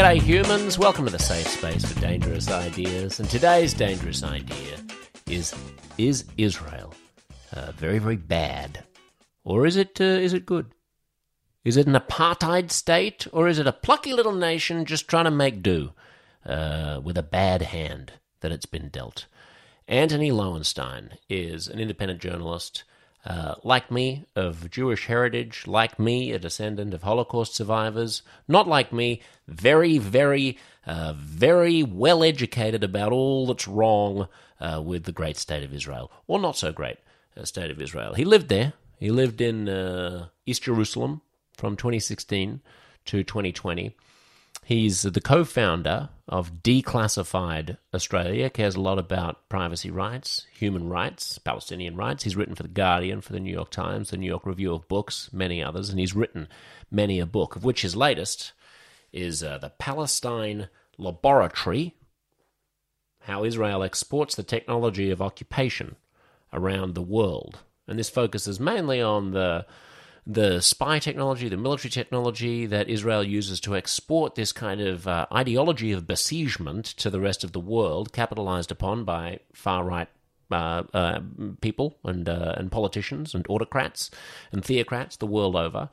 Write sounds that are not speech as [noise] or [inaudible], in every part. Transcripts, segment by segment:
G'day, humans. Welcome to the safe space for dangerous ideas. And today's dangerous idea is Is Israel uh, very, very bad? Or is it, uh, is it good? Is it an apartheid state? Or is it a plucky little nation just trying to make do uh, with a bad hand that it's been dealt? Antony Loewenstein is an independent journalist uh, like me, of Jewish heritage, like me, a descendant of Holocaust survivors, not like me, very, very, uh, very well educated about all that's wrong uh, with the great state of Israel, or not so great uh, state of Israel. He lived there. He lived in uh, East Jerusalem from 2016 to 2020. He's the co founder of Declassified Australia, cares a lot about privacy rights, human rights, Palestinian rights. He's written for The Guardian, for The New York Times, The New York Review of Books, many others, and he's written many a book, of which his latest is uh, The Palestine Laboratory How Israel Exports the Technology of Occupation Around the World. And this focuses mainly on the the spy technology, the military technology that Israel uses to export this kind of uh, ideology of besiegement to the rest of the world, capitalized upon by far right uh, uh, people and uh, and politicians and autocrats and theocrats the world over.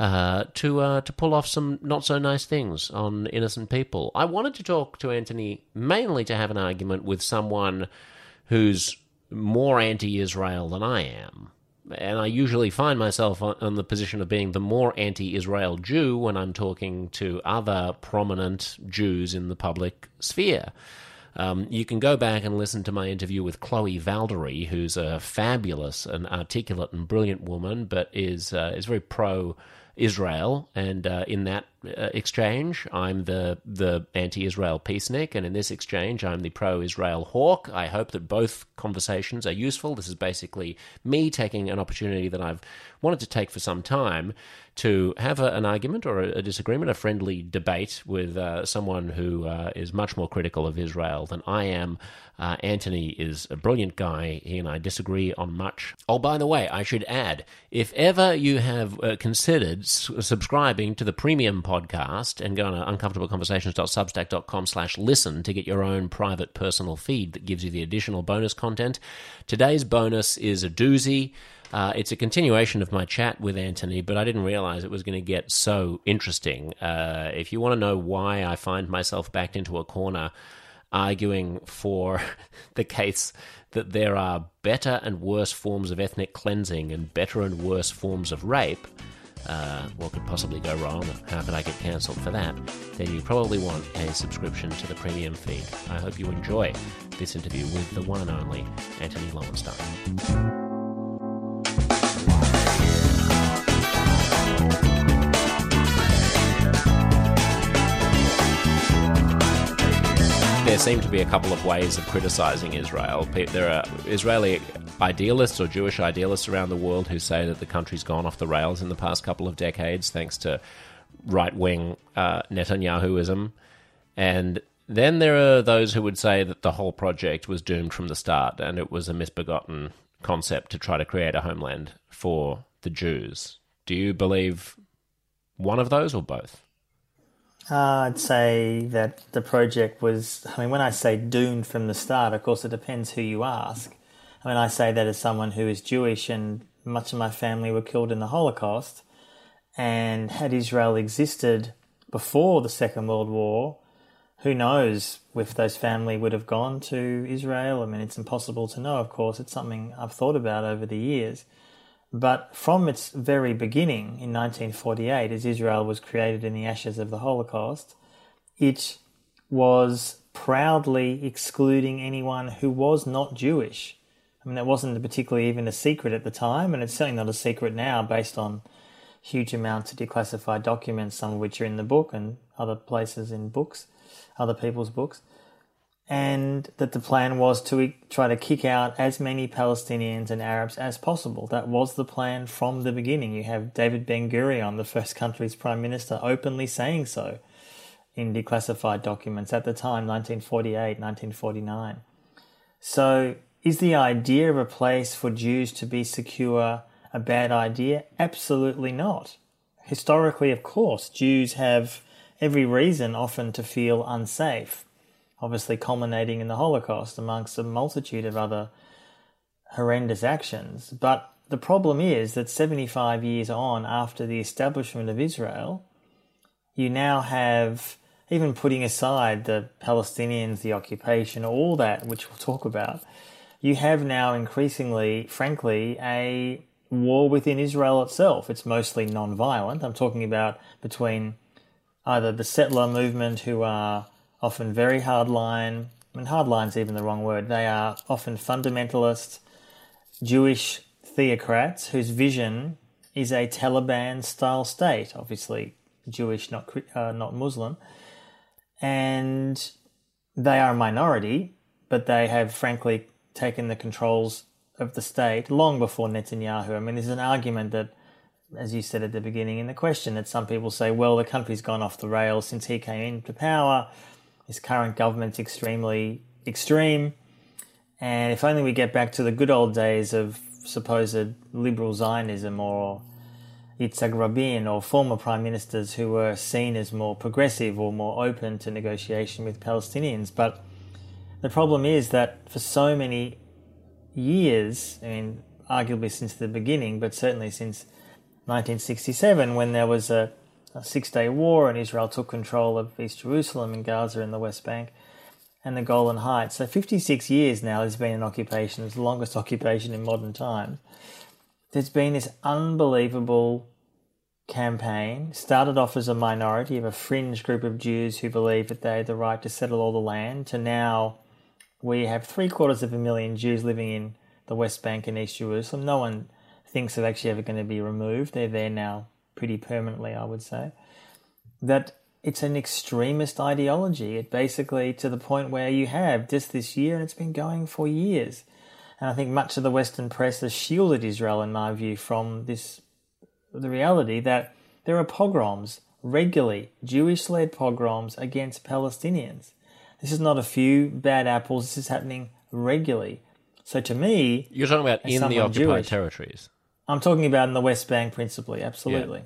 Uh, to uh, to pull off some not so nice things on innocent people. I wanted to talk to Antony mainly to have an argument with someone who's more anti-Israel than I am and I usually find myself on, the position of being the more anti Israel Jew when I'm talking to other prominent Jews in the public sphere. Um, you can go back and listen to my interview with Chloe Valdary, who's a fabulous and articulate and brilliant woman, but is uh, is very pro Israel, and uh, in that exchange, I'm the the anti-Israel peacenik, and in this exchange, I'm the pro-Israel hawk. I hope that both conversations are useful. This is basically me taking an opportunity that I've wanted to take for some time to have a, an argument or a, a, disagreement, a friendly debate with uh, someone who uh, is much more critical of Israel than I am. Uh, Antony is a brilliant guy. He and I disagree on much. Oh, by the way, I should add if ever you have uh, considered s- subscribing to the premium podcast and go on to uncomfortableconversations.substack.com slash listen to get your own private personal feed that gives you the additional bonus content, today's bonus is a doozy. Uh, it's a continuation of my chat with Antony, but I didn't realize it was going to get so interesting. Uh, if you want to know why I find myself backed into a corner arguing for [laughs] the case that there are better and worse forms of ethnic cleansing and better and worse forms of rape, uh, what could possibly go wrong? How could I get cancelled for that? Then you probably want a subscription to the premium feed. I hope you enjoy this interview with the one and only Antony Loewenstein. There seem to be a couple of ways of criticizing Israel. There are Israeli idealists or Jewish idealists around the world who say that the country's gone off the rails in the past couple of decades thanks to right wing uh, Netanyahuism. And then there are those who would say that the whole project was doomed from the start and it was a misbegotten concept to try to create a homeland for the Jews. Do you believe one of those or both? Uh, I'd say that the project was, I mean, when I say doomed from the start, of course, it depends who you ask. I mean, I say that as someone who is Jewish and much of my family were killed in the Holocaust. And had Israel existed before the Second World War, who knows if those family would have gone to Israel? I mean, it's impossible to know, of course. It's something I've thought about over the years. But from its very beginning in 1948, as Israel was created in the ashes of the Holocaust, it was proudly excluding anyone who was not Jewish. I mean, that wasn't particularly even a secret at the time, and it's certainly not a secret now based on huge amounts of declassified documents, some of which are in the book and other places in books, other people's books and that the plan was to try to kick out as many Palestinians and Arabs as possible. That was the plan from the beginning. You have David Ben Gurion, the first country's prime minister, openly saying so in declassified documents at the time, 1948, 1949. So, is the idea of a place for Jews to be secure a bad idea? Absolutely not. Historically, of course, Jews have every reason often to feel unsafe, obviously culminating in the Holocaust amongst a multitude of other horrendous actions. But the problem is that 75 years on after the establishment of Israel, you now have, even putting aside the Palestinians, the occupation, all that, which we'll talk about, you have now increasingly, frankly, a war within Israel itself. It's mostly non violent. I'm talking about between either the settler movement, who are often very hardline, I mean, hardline's even the wrong word, they are often fundamentalist Jewish theocrats whose vision is a Taliban style state, obviously Jewish, not, uh, not Muslim. And they are a minority, but they have frankly taken the controls of the state long before Netanyahu. I mean, there's an argument that, as you said at the beginning in the question, that some people say, well, the country's gone off the rails since he came into power. His current government's extremely extreme. And if only we get back to the good old days of supposed liberal Zionism or Yitzhak Rabin or former prime ministers who were seen as more progressive or more open to negotiation with Palestinians. But the problem is that for so many years, I mean, arguably since the beginning, but certainly since 1967, when there was a six day war and Israel took control of East Jerusalem and Gaza and the West Bank and the Golan Heights. So 56 years now there's been an occupation, it's the longest [laughs] occupation in modern times. There's been this unbelievable campaign, started off as a minority of a fringe group of Jews who believe that they had the right to settle all the land, to now we have three quarters of a million Jews living in the West Bank and East Jerusalem. No one thinks they're actually ever going to be removed. They're there now pretty permanently, I would say. That it's an extremist ideology. It basically to the point where you have just this year, and it's been going for years. And I think much of the Western press has shielded Israel, in my view, from this the reality that there are pogroms regularly, Jewish led pogroms against Palestinians. This is not a few bad apples, this is happening regularly. So to me, you're talking about in the occupied Jewish, territories. I'm talking about in the West Bank principally, absolutely. Yeah.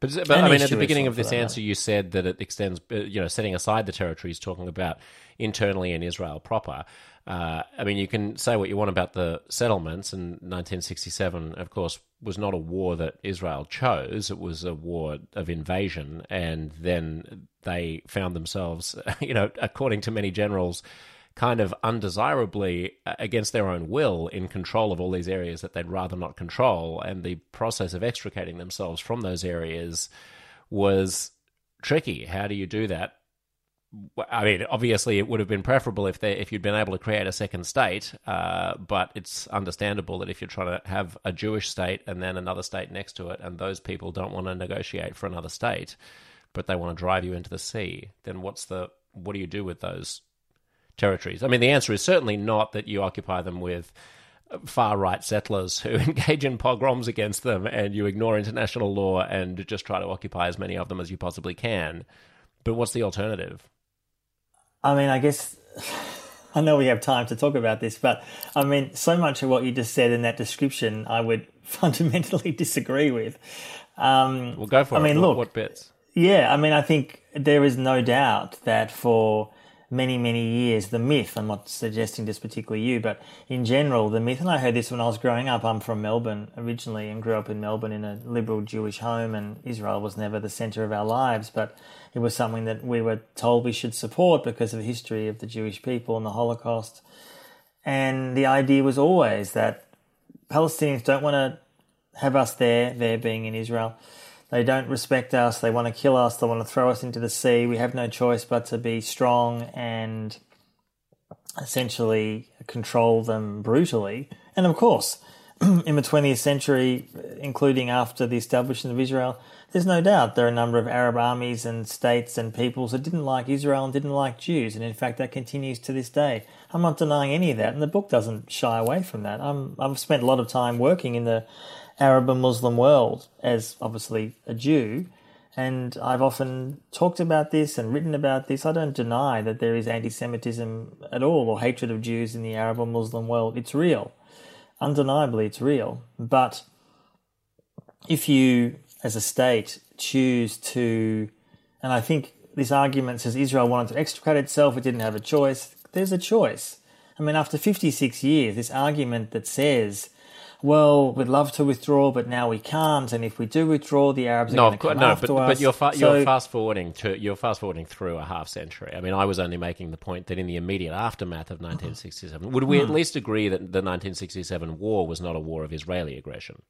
But, but I mean, at the beginning of this answer, you said that it extends, uh, you know, setting aside the territories, talking about internally in Israel proper. Uh, I mean, you can say what you want about the settlements, and 1967, of course, was not a war that Israel chose. It was a war of invasion, and then they found themselves, [laughs] you know, according to many generals, kind of undesirably uh, against their own will in control of all these areas that they'd rather not control and the process of extricating themselves from those areas was tricky how do you do that I mean, obviously, it would have been preferable if they, if you'd been able to create a second state. Uh, but it's understandable that if you're trying to have a Jewish state and then another state next to it, and those people don't want to negotiate for another state, but they want to drive you into the sea, then what's the what do you do with those territories? I mean, the answer is certainly not that you occupy them with far right settlers who [laughs] engage in pogroms against them and you ignore international law and just try to occupy as many of them as you possibly can. But what's the alternative? I mean, I guess [laughs] I know we have time to talk about this, but I mean, so much of what you just said in that description, I would [laughs] fundamentally disagree with. Um, we'll go for I it. mean, look, what bits? Yeah, I mean, I think there is no doubt that for many, many years, the myth, I'm not suggesting this particularly you, but in general, the myth, and I heard this when I was growing up. I'm from Melbourne originally and grew up in Melbourne in a liberal Jewish home, and Israel was never the center of our lives, but it was something that we were told we should support because of the history of the Jewish people and the Holocaust. And the idea was always that Palestinians don't want to have us there, there being in Israel. They don't respect us. They want to kill us. They want to throw us into the sea. We have no choice but to be strong and essentially control them brutally. And of course, [clears throat] in the 20th century, including after the establishment of Israel, there's no doubt there are a number of Arab armies and states and peoples that didn't like Israel and didn't like Jews. And in fact, that continues to this day. I'm not denying any of that. And the book doesn't shy away from that. I'm, I've spent a lot of time working in the Arab and Muslim world as obviously a Jew. And I've often talked about this and written about this. I don't deny that there is anti Semitism at all or hatred of Jews in the Arab or Muslim world. It's real. Undeniably, it's real. But if you, as a state, choose to, and I think this argument says Israel wanted to extricate itself, it didn't have a choice. There's a choice. I mean, after 56 years, this argument that says, well, we'd love to withdraw, but now we can't, and if we do withdraw, the Arabs are No, going to come no, after but, us. but you're fa- So- you're fast forwarding to you're fast forwarding through a half century. I mean, I was only making the point that in the immediate aftermath of 1967, would Hmm. we at least agree that the 1967 war was not a war of Israeli aggression?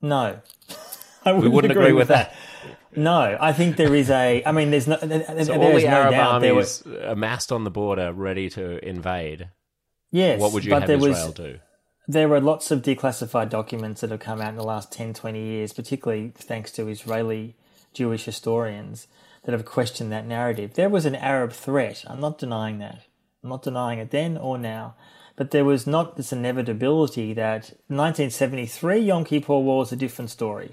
No. [laughs] I wouldn't, wouldn't agree with that. No, I think there is a. I mean, there's no. There, So all the no Arab doubt there was. armies amassed on the border, ready to invade. Yes, What would you have Israel was, do? There were lots of declassified documents that have come out in the last 10, 20 years, particularly thanks to Israeli Jewish historians that have questioned that narrative. There was an Arab threat. I'm not denying that. I'm not denying it then or now. But there was not this inevitability that 1973 Yom Kippur War was a different story.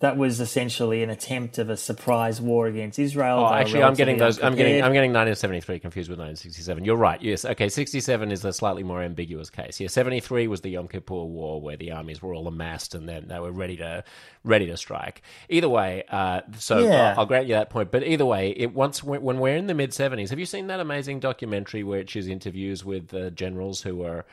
That was essentially an attempt of a surprise war against Israel. Oh, actually, I'm getting those. I'm getting. I'm getting 1973 confused with 1967. You're right. Yes. Okay. 67 is a slightly more ambiguous case. Yeah. 73 was the Yom Kippur War, where the armies were all amassed and then they were ready to ready to strike. Either way, uh, so Yeah. I'll, I'll grant you that point. But either way, it once when we're in the mid 70s, have you seen that amazing documentary which is interviews with the generals who were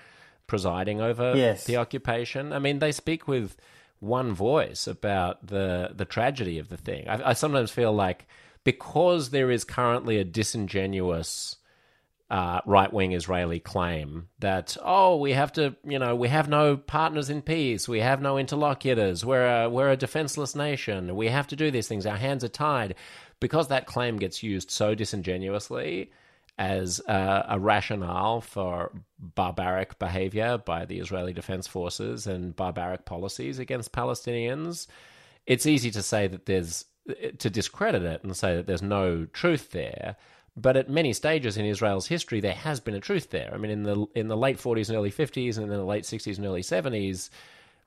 presiding over Yes. the occupation? I mean, they speak with one voice about the the tragedy of the thing. I, I sometimes feel like because there is currently a disingenuous uh, right wing Israeli claim that oh we have to you know we have no partners in peace we have no interlocutors we're a, we're a defenseless nation we have to do these things our hands are tied because that claim gets used so disingenuously as a, a rationale for barbaric behavior by the Israeli Defense Forces and barbaric policies against Palestinians, it's easy to say that there's to discredit it and say that there's no truth there. But at many stages in Israel's history, there has been a truth there. I mean, in the in the late 40s and early 50s, and in the late 60s and early 70s,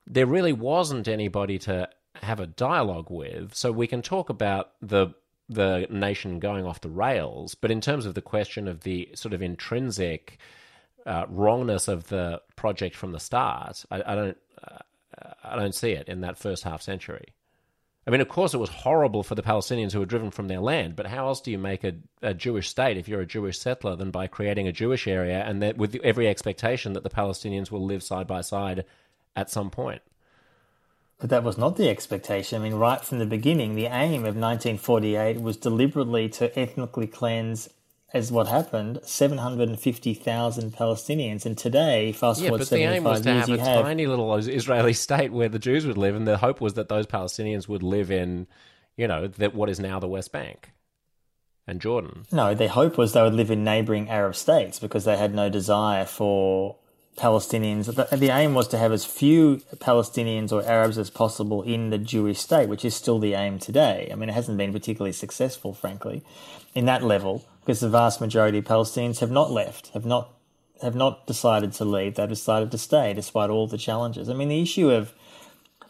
there really wasn't anybody to have a dialogue with. So we can talk about the the nation going off the rails, but in terms of the question of the sort of intrinsic uh, wrongness of the project from the start, I, I don't uh, I don't see it in that first half century. I mean, of course, it was horrible for the Palestinians who were driven from their land. But how else do you make a, a Jewish state if you're a Jewish settler than by creating a Jewish area and that with every expectation that the Palestinians will live side by side at some point? But that was not the expectation. I mean, right from the beginning, the aim of 1948 was deliberately to ethnically cleanse, as what happened, 750,000 Palestinians. And today, fast Yeah, forward but the aim 75 was to years, have a have. tiny little Israeli state where the Jews would live, and the hope was that those Palestinians would live in, you know, that what is now the West Bank and Jordan. No, their hope was they would live in neighbouring Arab states because they had no desire for Palestinians. The, the aim was to have as few Palestinians or Arabs as possible in the Jewish state, which is still the aim today. I mean, it hasn't been particularly successful, frankly, in that level because the vast majority of Palestinians have not left, have not have not decided to leave. They've decided to stay despite all the challenges. I mean, the issue of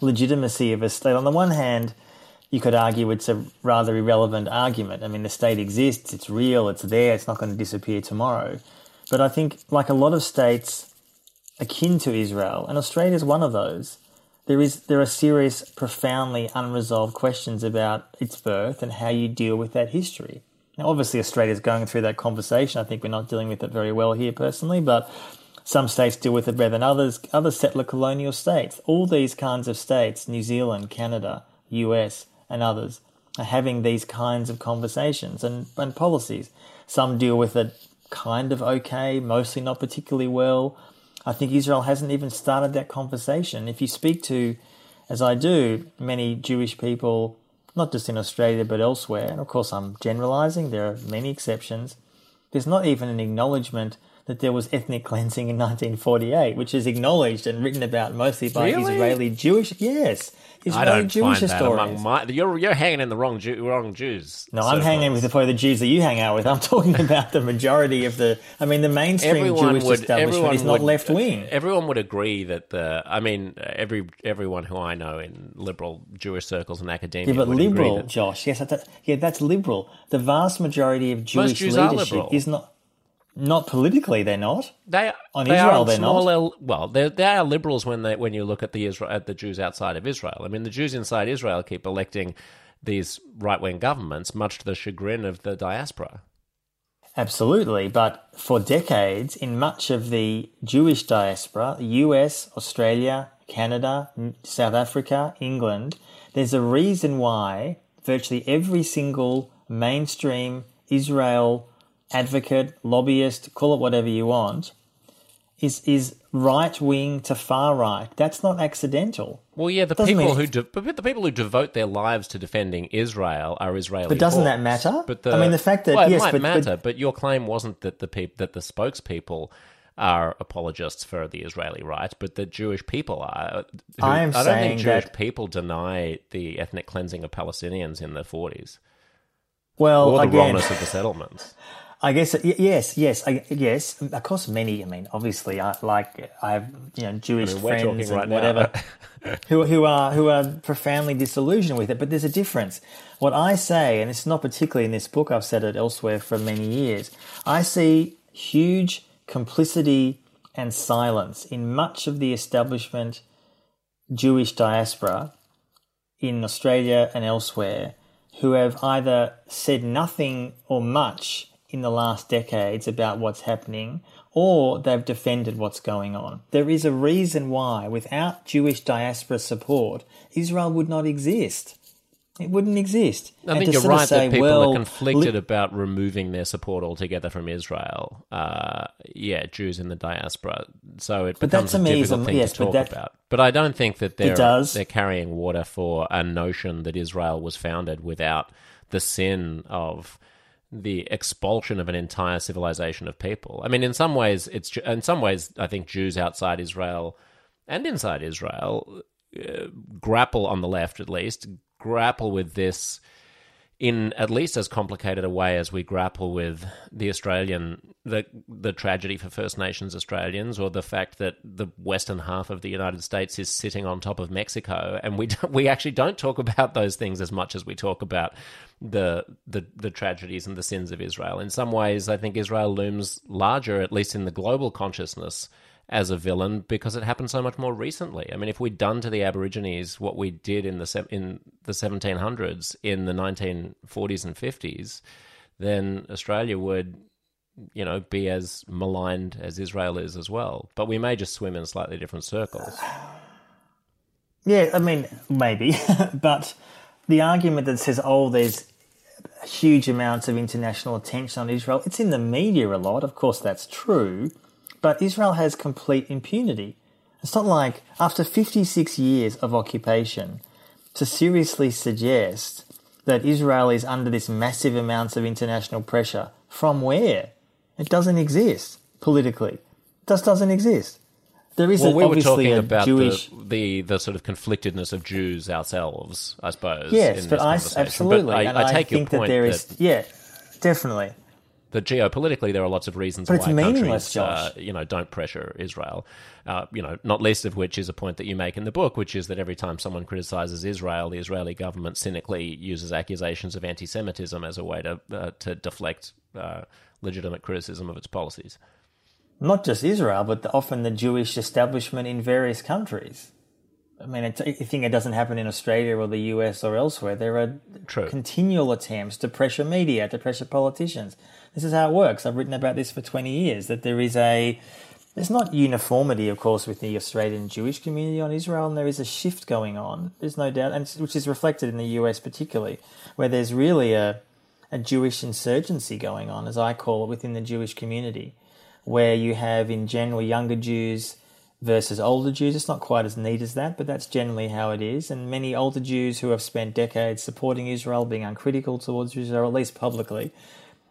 legitimacy of a state, on the one hand, you could argue it's a rather irrelevant argument. I mean, the state exists, it's real, it's there, it's not going to disappear tomorrow. But I think, like a lot of states akin to Israel, and Australia is one of those, there is there are serious, profoundly unresolved questions about its birth and how you deal with that history. Now, obviously, Australia is going through that conversation. I think we're not dealing with it very well here personally, but some states deal with it better than others. Other settler colonial states, all these kinds of states, New Zealand, Canada, US, and others, are having these kinds of conversations and, and policies. Some deal with it kind of okay, mostly not particularly well. I think Israel hasn't even started that conversation. If you speak to, as I do, many Jewish people, not just in Australia but elsewhere, and of course I'm generalizing, there are many exceptions, there's not even an acknowledgement that there was ethnic cleansing in 1948, which is acknowledged and written about mostly by Really? Israeli Jewish, yes, Israeli I don't Jewish find that historians. among my. You're you're hanging in the wrong Jew, wrong Jews. No, I'm hanging with the probably the Jews that you hang out with. I'm talking [laughs] about the majority of the. I mean, the mainstream everyone Jewish would establishment everyone is not left wing. Everyone would agree that the. I mean, every everyone who I know in liberal Jewish circles and academia. Yeah, but would agree liberal, that- Josh. Yes, that's, yeah, that's liberal. The vast majority of Jewish leadership is not. Not politically, they're not. They On they Israel, are they're not. L, well, they they are liberals when they when you look at the Israel at the Jews outside of Israel. I mean, the Jews inside Israel keep electing these right wing governments, much to the chagrin of the diaspora. Absolutely, but for decades, in much of the Jewish diaspora, US, Australia, Canada, South Africa, England, there's a reason why virtually every single mainstream Israel advocate, lobbyist, call it whatever you want, is is right wing to far right. That's not accidental. Well, yeah, the Doesn't people who de- but the people who devote their lives to defending Israel are Israeli. But doesn't that matter? But the, I mean, the fact that- well, it yes, might but- but- matter. But, your claim wasn't that the peop- that the spokespeople are apologists for the Israeli right, but that Jewish people are. Uh, who- I am I don't saying think Jewish that- people deny the ethnic cleansing of Palestinians in the forties Well, or the again, wrongness of the settlements. [laughs] I guess yes, yes, I, yes. Of course, many. I mean, obviously, I like I have you know Jewish We're friends and now. whatever [laughs] who who are who are profoundly disillusioned with it. But there's a difference. What I say, and it's not particularly in this book. I've said it elsewhere for many years. I see huge complicity and silence in much of the establishment Jewish diaspora in Australia and elsewhere who have either said nothing or much in the last decades about what's happening or they've defended what's going on. There is a reason why, without Jewish diaspora support, Israel would not exist. It wouldn't exist. I And think you're right say, that people well, are conflicted li- about removing their support altogether from Israel. Uh, yeah, Jews in the diaspora. So it But that becomes to a me is difficult a- thing yes, to but talk that- about. But I don't think that they're they're carrying water for a notion that Israel was founded without the sin of the expulsion of an entire civilization of people. I mean, in some ways, it's in some ways, I think Jews outside Israel and inside Israel uh, grapple on the left, at least, grapple with this in at least as complicated a way as we grapple with the Australian the the tragedy for First Nations Australians or the fact that the western half of the United States is sitting on top of Mexico. And we [laughs] we actually don't talk about those things as much as we talk about the the the tragedies and the sins of Israel. In some ways I think Israel looms larger at least in the global consciousness as a villain because it happened so much more recently. I mean, if we'd done to the Aborigines what we did in the in the 1700s, in the 1940s and 50s, then Australia would, you know, be as maligned as Israel is as well. But we may just swim in slightly different circles. Yeah, I mean, maybe. [laughs] but the argument that says, oh, there's huge amounts of international attention on Israel, it's in the media a lot. Of course, that's true. But Israel has complete impunity. It's not like after 56 years of occupation to seriously suggest that Israel is under this massive amounts of international pressure. From where? It doesn't exist politically. It just doesn't exist. There is Well, a, we were obviously talking about Jewish. the, the the sort of conflictedness of Jews ourselves, I suppose. Yes, in but this I absolutely, But I, and I take your think point that there is, yeah, definitely. That geopolitically there are lots of reasons But why countries, uh, you know, don't pressure Israel. Uh, you know, not least of which is a point that you make in the book, which is that every time someone criticizes Israel, the Israeli government cynically uses accusations of anti-Semitism as a way to uh, to deflect uh, legitimate criticism of its policies. Not just Israel, but the, often the Jewish establishment in various countries. I mean, I think it doesn't happen in Australia or the US or elsewhere. There are True. continual attempts to pressure media, to pressure politicians. This is how it works. I've written about this for 20 years, that there is a, there's not uniformity, of course, with the Australian Jewish community on Israel, and there is a shift going on. There's no doubt, and which is reflected in the US particularly, where there's really a, a Jewish insurgency going on, as I call it, within the Jewish community, where you have in general younger Jews versus older Jews. It's not quite as neat as that, but that's generally how it is. And many older Jews who have spent decades supporting Israel, being uncritical towards Israel, at least publicly,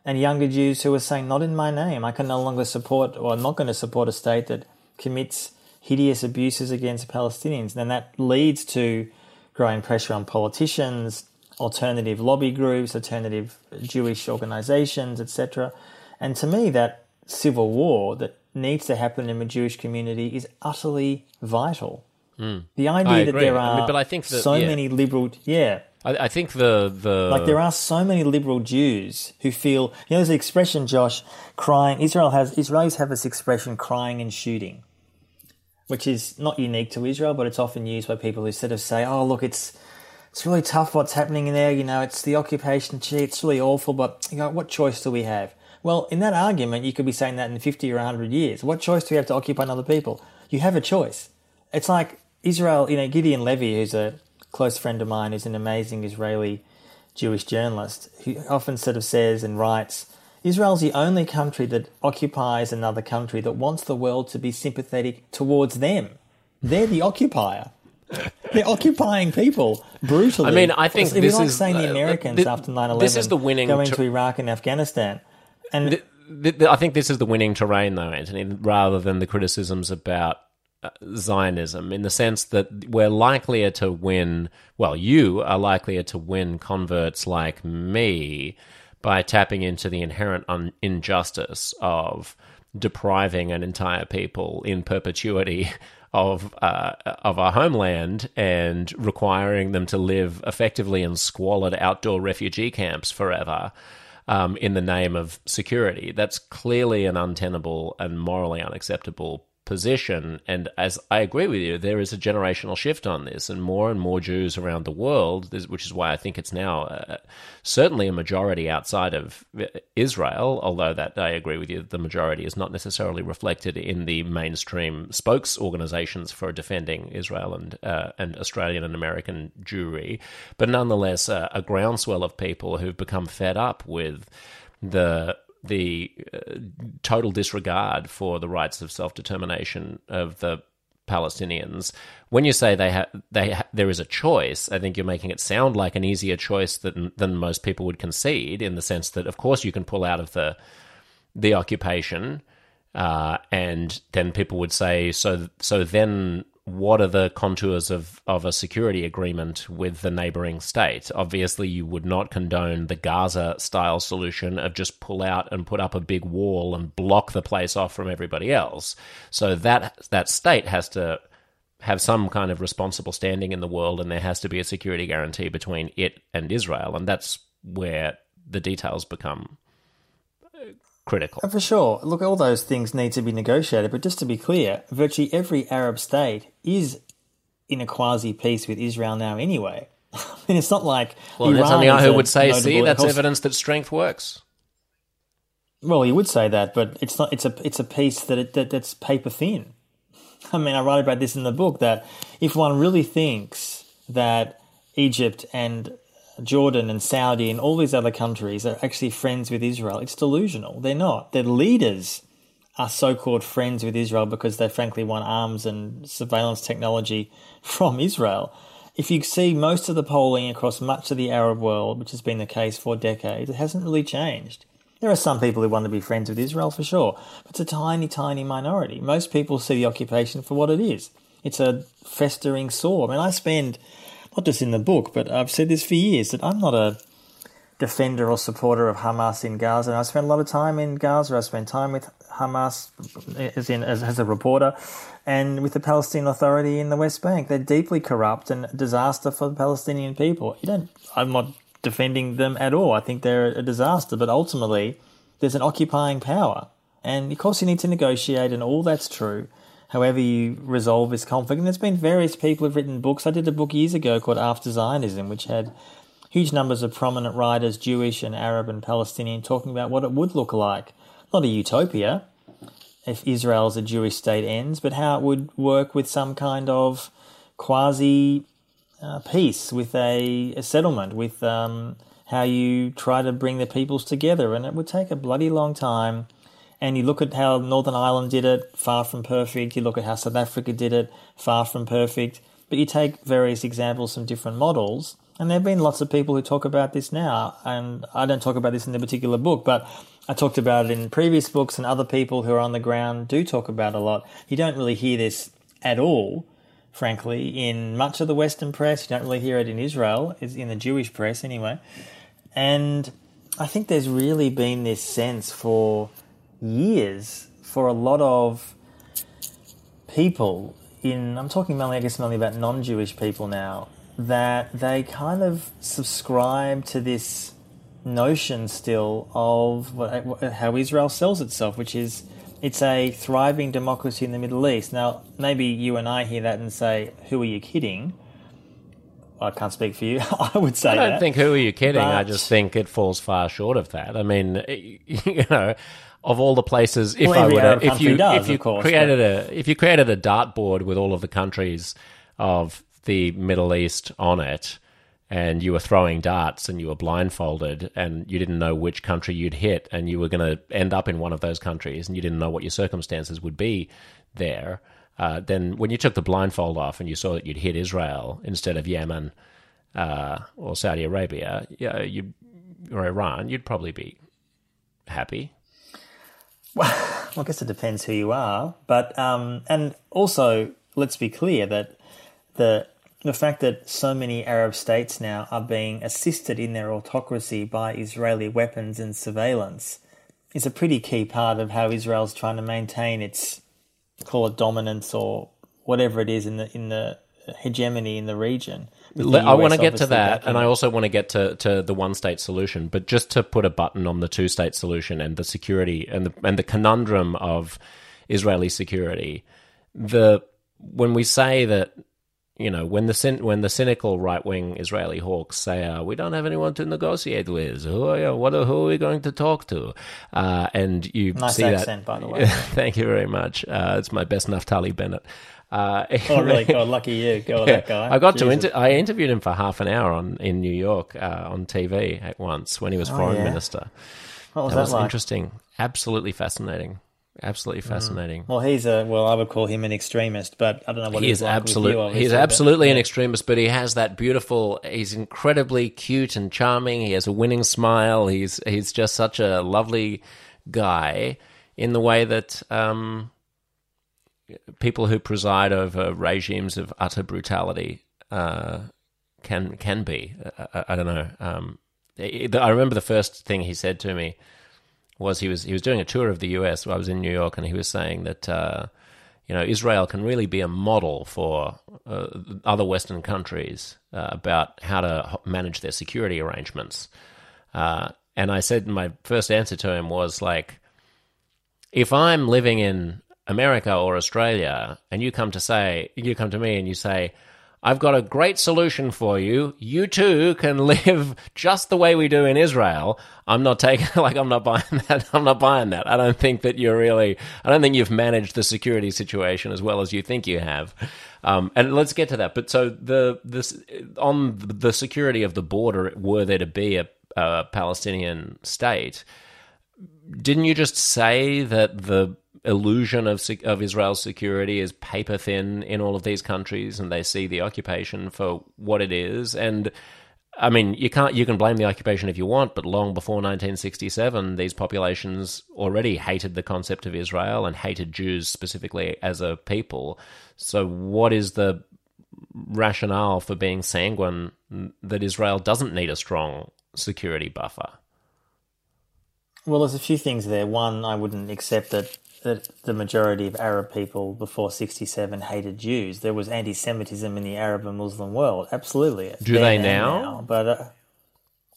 and younger Jews who are saying, not in my name. I can no longer support, or I'm not going to support a state that commits hideous abuses against Palestinians. And that leads to growing pressure on politicians, alternative lobby groups, alternative Jewish organizations, etc. And to me, that civil war that needs to happen in the Jewish community is utterly vital. Hmm. The idea that there I are mean, but I think that- so yeah. many liberal, yeah, I, I think the the like there are so many liberal Jews who feel you know there's an expression, Josh, crying. Israel has Israelis have this expression, crying and shooting, which is not unique to Israel, but it's often used by people who sort of say, "Oh, look, it's it's really tough what's happening in there. You know, it's the occupation. Gee, it's really awful. But you know, what choice do we have? Well, in that argument, you could be saying that in 50 or 100 years. What choice do we have to occupy other people? You have a choice. It's like Israel, you know, Gideon Levy, who's a close friend of mine, who's an amazing Israeli Jewish journalist, who often sort of says and writes, Israel's the only country that occupies another country that wants the world to be sympathetic towards them. They're the occupier. They're occupying people brutally. I mean, I think it's, this like is saying the uh, Americans th- after 9/11 this is the winning going to Iraq and Afghanistan. And Th- th- th- I think this is the winning terrain, though, Antony, rather than the criticisms about uh, Zionism, in the sense that we're likelier to win. Well, you are likelier to win converts like me by tapping into the inherent un- injustice of depriving an entire people in perpetuity [laughs] of uh, of our homeland and requiring them to live effectively in squalid outdoor refugee camps forever um, in the name of security. That's clearly an untenable and morally unacceptable position. And as I agree with you, there is a generational shift on this, and more and more Jews around the world, which is why I think it's now uh, certainly a majority outside of uh, Israel, although that I agree with you, the majority is not necessarily reflected in the mainstream spokes organizations for defending Israel and, uh, and Australian and American Jewry. But nonetheless, uh, a groundswell of people who've become fed up with the the uh, total disregard for the rights of self determination of the Palestinians. When you say they have they ha- there is a choice, I think you're making it sound like an easier choice than than most people would concede. In the sense that, of course, you can pull out of the the occupation, uh, and then people would say, so so then what are the contours of, of a security agreement with the neighboring state? Obviously, you would not condone the Gaza style solution of just pull out and put up a big wall and block the place off from everybody else. So that that state has to have some kind of responsible standing in the world, and there has to be a security guarantee between it and Israel, and that's where the details become critical. For sure. Look, all those things need to be negotiated, but just to be clear, virtually every Arab state is in a quasi peace with Israel now anyway. [laughs] I mean, it's not like. Well, Iran Netanyahu would say, "See, that's evidence that strength works." Well, you would say that, but it's not. It's a it's a peace that, it, that that's paper thin. [laughs] I mean, I write about this in the book that if one really thinks that Egypt and Jordan and Saudi and all these other countries are actually friends with Israel, it's delusional. They're not. Their leaders are so-called friends with Israel because they frankly want arms and surveillance technology [laughs] from Israel. If you see most of the polling across much of the Arab world, which has been the case for decades, it hasn't really changed. There are some people who want to be friends with Israel for sure, but it's a tiny, tiny minority. Most people see the occupation for what it is. It's a festering sore. I mean, I spend, not just in the book, but I've said this for years, that I'm not a defender or supporter of Hamas in Gaza. And I spent a lot of time in Gaza. I spent time with Hamas as in as, as a reporter and with the Palestinian Authority in the West Bank. They're deeply corrupt and a disaster for the Palestinian people. You don't I'm not defending them at all. I think they're a disaster, but ultimately there's an occupying power. And of course you need to negotiate and all that's true. However you resolve this conflict. And there's been various people who've written books. I did a book years ago called After Zionism, which had huge numbers of prominent writers, Jewish and Arab and Palestinian, talking about what it would look like. Not a utopia, if Israel a Jewish state ends, but how it would work with some kind of quasi uh, peace, with a, a settlement, with um, how you try to bring the peoples together. And it would take a bloody long time. And you look at how Northern Ireland did it, far from perfect. You look at how South Africa did it, far from perfect. But you take various examples from different models, and there have been lots of people who talk about this now. And I don't talk about this in the particular book, but I talked about it in previous books, and other people who are on the ground do talk about a lot. You don't really hear this at all, frankly, in much of the Western press. You don't really hear it in Israel, is in the Jewish press anyway. And I think there's really been this sense for years for a lot of people in I'm talking mainly I guess mainly about non-Jewish people now that they kind of subscribe to this notion still of what, how Israel sells itself which is it's a thriving democracy in the Middle East. Now, maybe you and I hear that and say, "Who are you kidding?" I can't speak for you. [laughs] I would say I don't that. think who are you kidding. I just think it falls far short of that. I mean, [laughs] you know, of all the places, if Well, I would, if you does, if you course, created a if you created a dartboard with all of the countries of the Middle East on it, and you were throwing darts and you were blindfolded and you didn't know which country you'd hit, and you were going to end up in one of those countries, and you didn't know what your circumstances would be there. Uh, then, when you took the blindfold off and you saw that you'd hit Israel instead of Yemen, uh, or Saudi Arabia, yeah, you or Iran, you'd probably be happy. Well, [laughs] I guess it depends who you are, but um, and also let's be clear that the the fact that so many Arab states now are being assisted in their autocracy by Israeli weapons and surveillance is a pretty key part of how Israel's trying to maintain its call it dominance or whatever it is in the in the hegemony in the region. I want to get to obviously that, and. I also want to get to, to the one state solution. But just to put a button on the two state solution and the security and the and the conundrum of Israeli security, the when we say that you know when the when the cynical right wing Israeli hawks say uh, we don't have anyone to negotiate with, who are you, what are, who are we going to talk to? Uh, and you Nice see accent, that. by the way. [laughs] Thank you very much. Uh, it's my best Naftali Bennett. Uh, Oh, really? [laughs] God, lucky you. Go that guy. I got to inter- I interviewed him for half an hour on in New York uh, on TV at once when he was foreign Oh, yeah? minister. What was That that, was like? interesting. Absolutely fascinating. Absolutely Mm. fascinating. Well, he's a well, I would call him an extremist, but I don't know what He he's is like absolute. With you, he's obviously, but- absolutely an extremist, but he has that beautiful. He's incredibly cute and charming. He has a winning smile. He's he's just such a lovely guy in the way that um, people who preside over regimes of utter brutality uh, can can be. I, I, I don't know. Um, I I remember the first thing he said to me was he was he was doing a tour of the U.S. I was in New York, and he was saying that uh, you know Israel can really be a model for uh, other Western countries uh, about how to manage their security arrangements. Uh, and I said my first answer to him was like, if I'm living in America or Australia, and you come to say you come to me and you say. I've got a great solution for you. You too can [laughs] live just the way we do in Israel. I'm not taking [laughs] like I'm not buying that. [laughs] I'm not buying that. I don't think that you're really. I don't think you've managed the security situation as well as you think you have. Um, and let's get to that. But so the this on the security of the border, were there to be a, a Palestinian state, didn't you just say that the illusion of of Israel's security is paper thin in all of these countries, and they see the occupation for what it is? And I mean, you can't you can blame the occupation if you want, but long before 1967, these populations already hated the concept of Israel and hated Jews specifically as a people. So, what is the rationale for being sanguine that Israel doesn't need a strong security buffer? Well, there's a few things there. One, I wouldn't accept that that the majority of Arab people before '67 hated Jews. There was anti-Semitism in the Arab and Muslim world. Absolutely. It's Do they and now? But uh,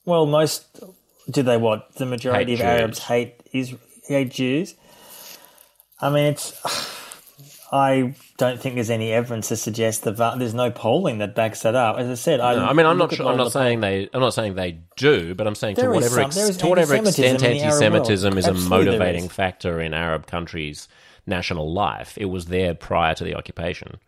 well, most do they what? The majority Hate of Arabs hate is hate Jews. I mean, it's. I don't think there's any evidence to suggest that va- there's no polling that backs that up. As I said, I, No, I mean, I'm not. Sure, I'm not saying they. I'm not saying they do, but I'm saying to whatever some- ex- to whatever extent in the Arab world. anti-Semitism is a Absolutely there motivating is. factor in Arab countries' national life, it was there prior to the occupation.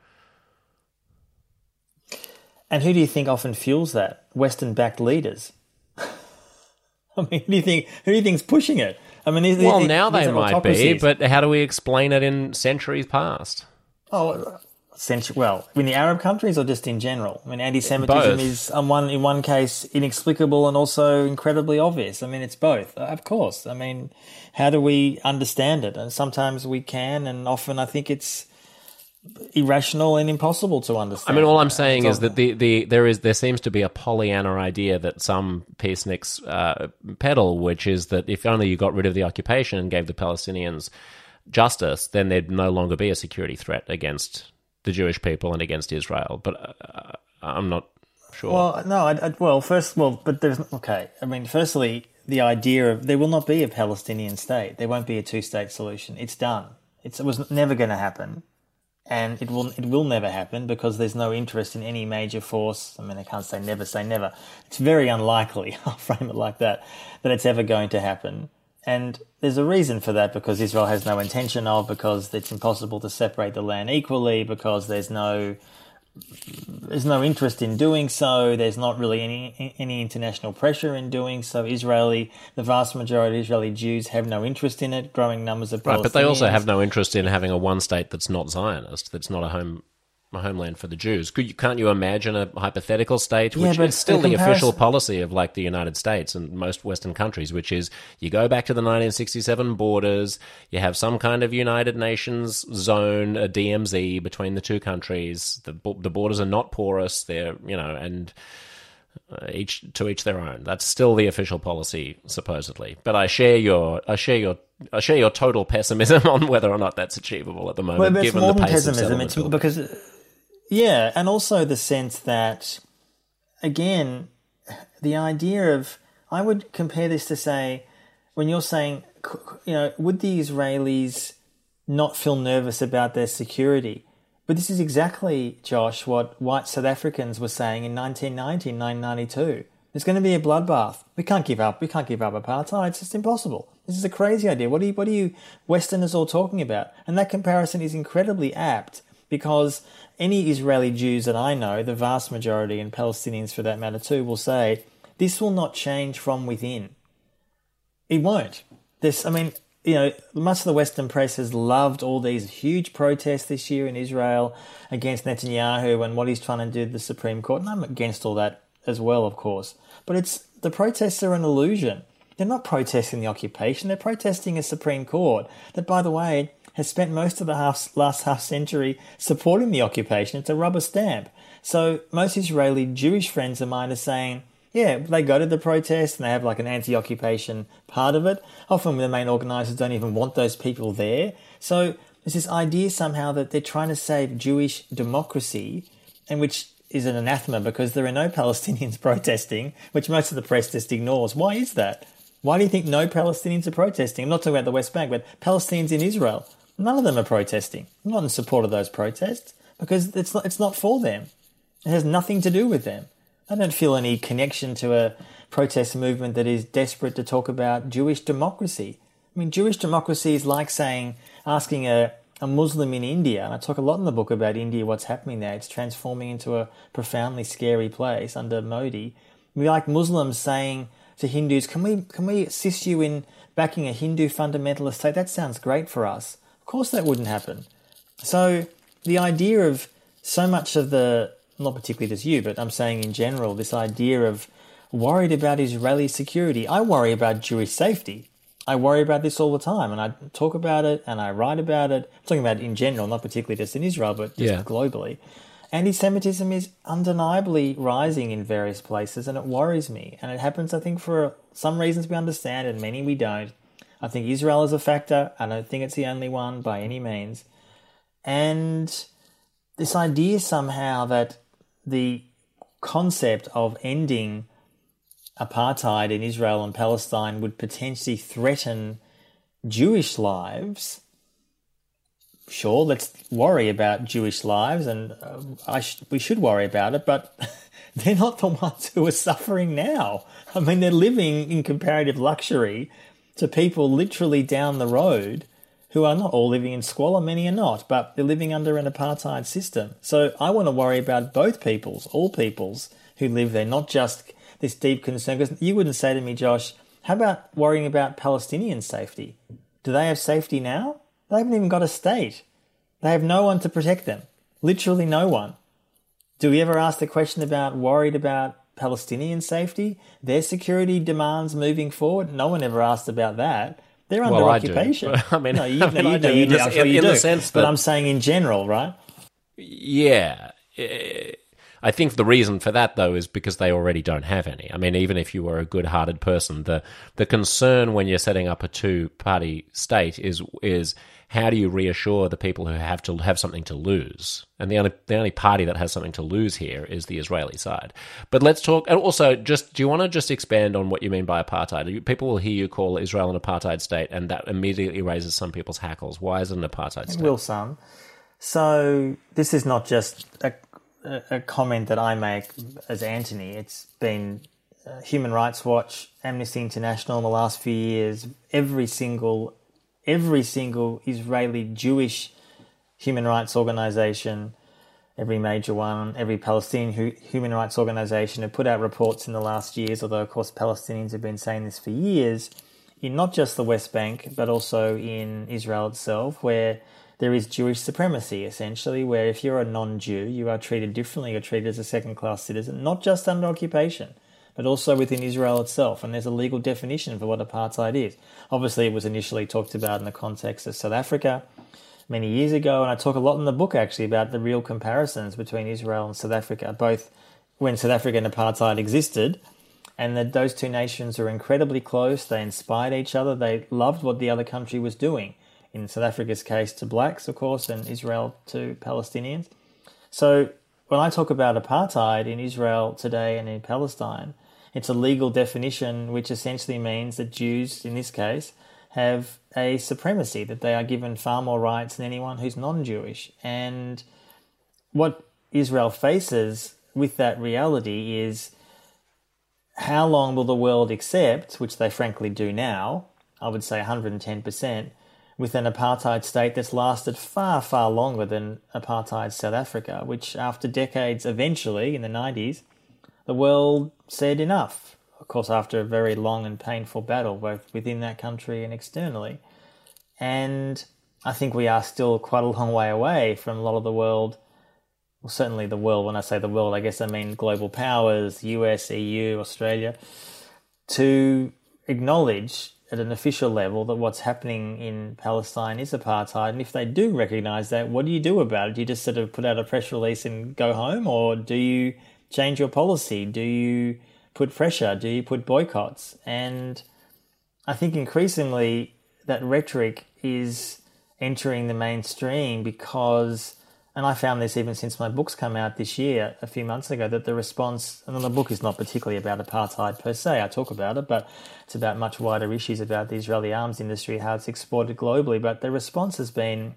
And who do you think often fuels that? Western backed leaders. [laughs] I mean, who do you think who do you think's pushing it? I mean, these, Well, these- now these they might be, but how do we explain it in centuries past? oh, century, well, in the Arab countries or just in general? I mean, anti-Semitism Both. is um, one in one case inexplicable and also incredibly obvious. I mean, it's both, Uh, of course. I mean, how do we understand it? And sometimes we can, and often I think it's irrational and impossible to understand. I mean, all I'm saying is that the, the there is there seems to be a Pollyanna idea that some peaceniks uh, peddle, which is that if only you got rid of the occupation and gave the Palestinians justice, then there'd no longer be a security threat against the Jewish people and against Israel. But uh, I'm not sure. Well, no, I, I, well, first, well, but there's okay. I mean, firstly, the idea of there will not be a Palestinian state. There won't be a two-state solution. It's done. It's, it was never going to happen. And it will it will never happen because there's no interest in any major force. I mean, I can't say never say never. It's very unlikely. [laughs] I'll frame it like that that it's ever going to happen. And there's a reason for that because Israel has no intention of, because it's impossible to separate the land equally, because there's no there's no interest in doing so. There's not really any any international pressure in doing so. Israeli, the vast majority of Israeli Jews have no interest in it. Growing numbers of right, but they also have no interest in having a one state that's not Zionist, that's not a home a homeland for the Jews. Could you, can't you imagine a hypothetical state, which yeah, is still the, the official policy of like the United States and most Western countries, which is you go back to the 1967 borders, you have some kind of United Nations zone, a DMZ between the two countries. The the borders are not porous. They're you know and. Uh, each to each their own. That's still the official policy, supposedly. But I share your I share your I share your total pessimism [laughs] on whether or not that's achievable at the moment. Well, given more the than pessimism. It's because yeah, and also the sense that, again, the idea of I would compare this to say, when you're saying, you know, would the Israelis not feel nervous about their security? But this is exactly, Josh, what white South Africans were saying in 1990, 1992. There's going to be a bloodbath. We can't give up. We can't give up apartheid. It's just impossible. This is a crazy idea. What are you, what are you Westerners all talking about? And that comparison is incredibly apt because any Israeli Jews that I know, the vast majority, and Palestinians for that matter too, will say this will not change from within. It won't. This, I mean, you know, much of the Western press has loved all these huge protests this year in Israel against Netanyahu and what he's trying to do to the Supreme Court. And I'm against all that as well, of course. But it's the protests are an illusion. They're not protesting the occupation, they're protesting a Supreme Court that, by the way, has spent most of the half, last half century supporting the occupation. It's a rubber stamp. So most Israeli Jewish friends of mine are saying, yeah, they go to the protest and they have like an anti occupation part of it. Often the main organisers don't even want those people there. So there's this idea somehow that they're trying to save Jewish democracy, and which is an anathema because there are no Palestinians [laughs] protesting, which most of the press just ignores. Why is that? Why do you think no Palestinians are protesting? I'm not talking about the West Bank, but Palestinians in Israel. None of them are protesting. I'm not in support of those protests because it's not, it's not for them. It has nothing to do with them. I don't feel any connection to a protest movement that is desperate to talk about Jewish democracy. I mean, Jewish democracy is like saying, asking a, a Muslim in India, and I talk a lot in the book about India, what's happening there. It's transforming into a profoundly scary place under Modi. We like Muslims saying to Hindus, can we, can we assist you in backing a Hindu fundamentalist state? That sounds great for us course that wouldn't happen. So the idea of so much of the, not particularly just you, but I'm saying in general, this idea of worried about Israeli security. I worry about Jewish safety. I worry about this all the time, and I talk about it and I write about it. I'm talking about it in general, not particularly just in Israel, but just yeah. globally. Anti-Semitism is undeniably rising in various places, and it worries me. And it happens, I think, for some reasons we understand, and many we don't. I think Israel is a factor. I don't think it's the only one by any means. And this idea somehow that the concept of ending apartheid in Israel and Palestine would potentially threaten Jewish lives. Sure, let's worry about Jewish lives, and uh, sh- we should worry about it, but [laughs] they're not the ones who are suffering now. I mean, they're living in comparative luxury to people literally down the road who are not all living in squalor, many are not, but they're living under an apartheid system. So I want to worry about both peoples, all peoples who live there, not just this deep concern. Because you wouldn't say to me, Josh, how about worrying about Palestinian safety? Do they have safety now? They haven't even got a state. They have no one to protect them. Literally no one. Do we ever ask the question about worried about Palestinian safety, their security demands moving forward. No one ever asked about that. They're under well, occupation. I, [laughs] I mean, no, you, [laughs] I mean, no, you do. You do. Sure you do. the sense that, but I'm saying in general, right? Yeah. I think the reason for that, though, is because they already don't have any. I mean, even if you were a good-hearted person, the the concern when you're setting up a two-party state is is how do you reassure the people who have to have something to lose? And the only the only party that has something to lose here is the Israeli side. But let's talk. And also, just do you want to just expand on what you mean by apartheid? People will hear you call Israel an apartheid state, and that immediately raises some people's hackles. Why is it an apartheid state? It will some. So this is not just a, a comment that I make as Antony. It's been uh, Human Rights Watch, Amnesty International in the last few years. Every single, every single Israeli Jewish human rights organization, every major one, every Palestinian human rights organization have put out reports in the last years. Although of course Palestinians have been saying this for years, in not just the West Bank but also in Israel itself, where there is Jewish supremacy, essentially, where if you're a non Jew, you are treated differently, you're treated as a second class citizen, not just under occupation, but also within Israel itself. And there's a legal definition for what apartheid is. Obviously, it was initially talked about in the context of South Africa many years ago, and I talk a lot in the book actually about the real comparisons between Israel and South Africa, both when South African apartheid existed and that those two nations are incredibly close. They inspired each other. They loved what the other country was doing in South Africa's case to blacks, of course, and Israel to Palestinians. So when I talk about apartheid in Israel today and in Palestine, it's a legal definition which essentially means that Jews, in this case, have a supremacy, that they are given far more rights than anyone who's non Jewish. And what Israel faces with that reality is how long will the world accept, which they frankly do now, I would say 110%, with an apartheid state that's lasted far, far longer than apartheid South Africa, which after decades, eventually in the 90s, the world said enough. Of course, after a very long and painful battle, both within that country and externally. And I think we are still quite a long way away from a lot of the world. Well, certainly the world, when I say the world, I guess I mean global powers, US, EU, Australia, to acknowledge at an official level that what's happening in Palestine is apartheid. And if they do recognize that, what do you do about it? Do you just sort of put out a press release and go home? Or do you change your policy? Do you put pressure? Do you put boycotts? And I think increasingly that rhetoric is entering the mainstream because and I found this even since my book's come out this year, a few months ago, that the response, and the book is not particularly about apartheid per se, I talk about it, but it's about much wider issues about the Israeli arms industry, how it's exported globally. But the response has been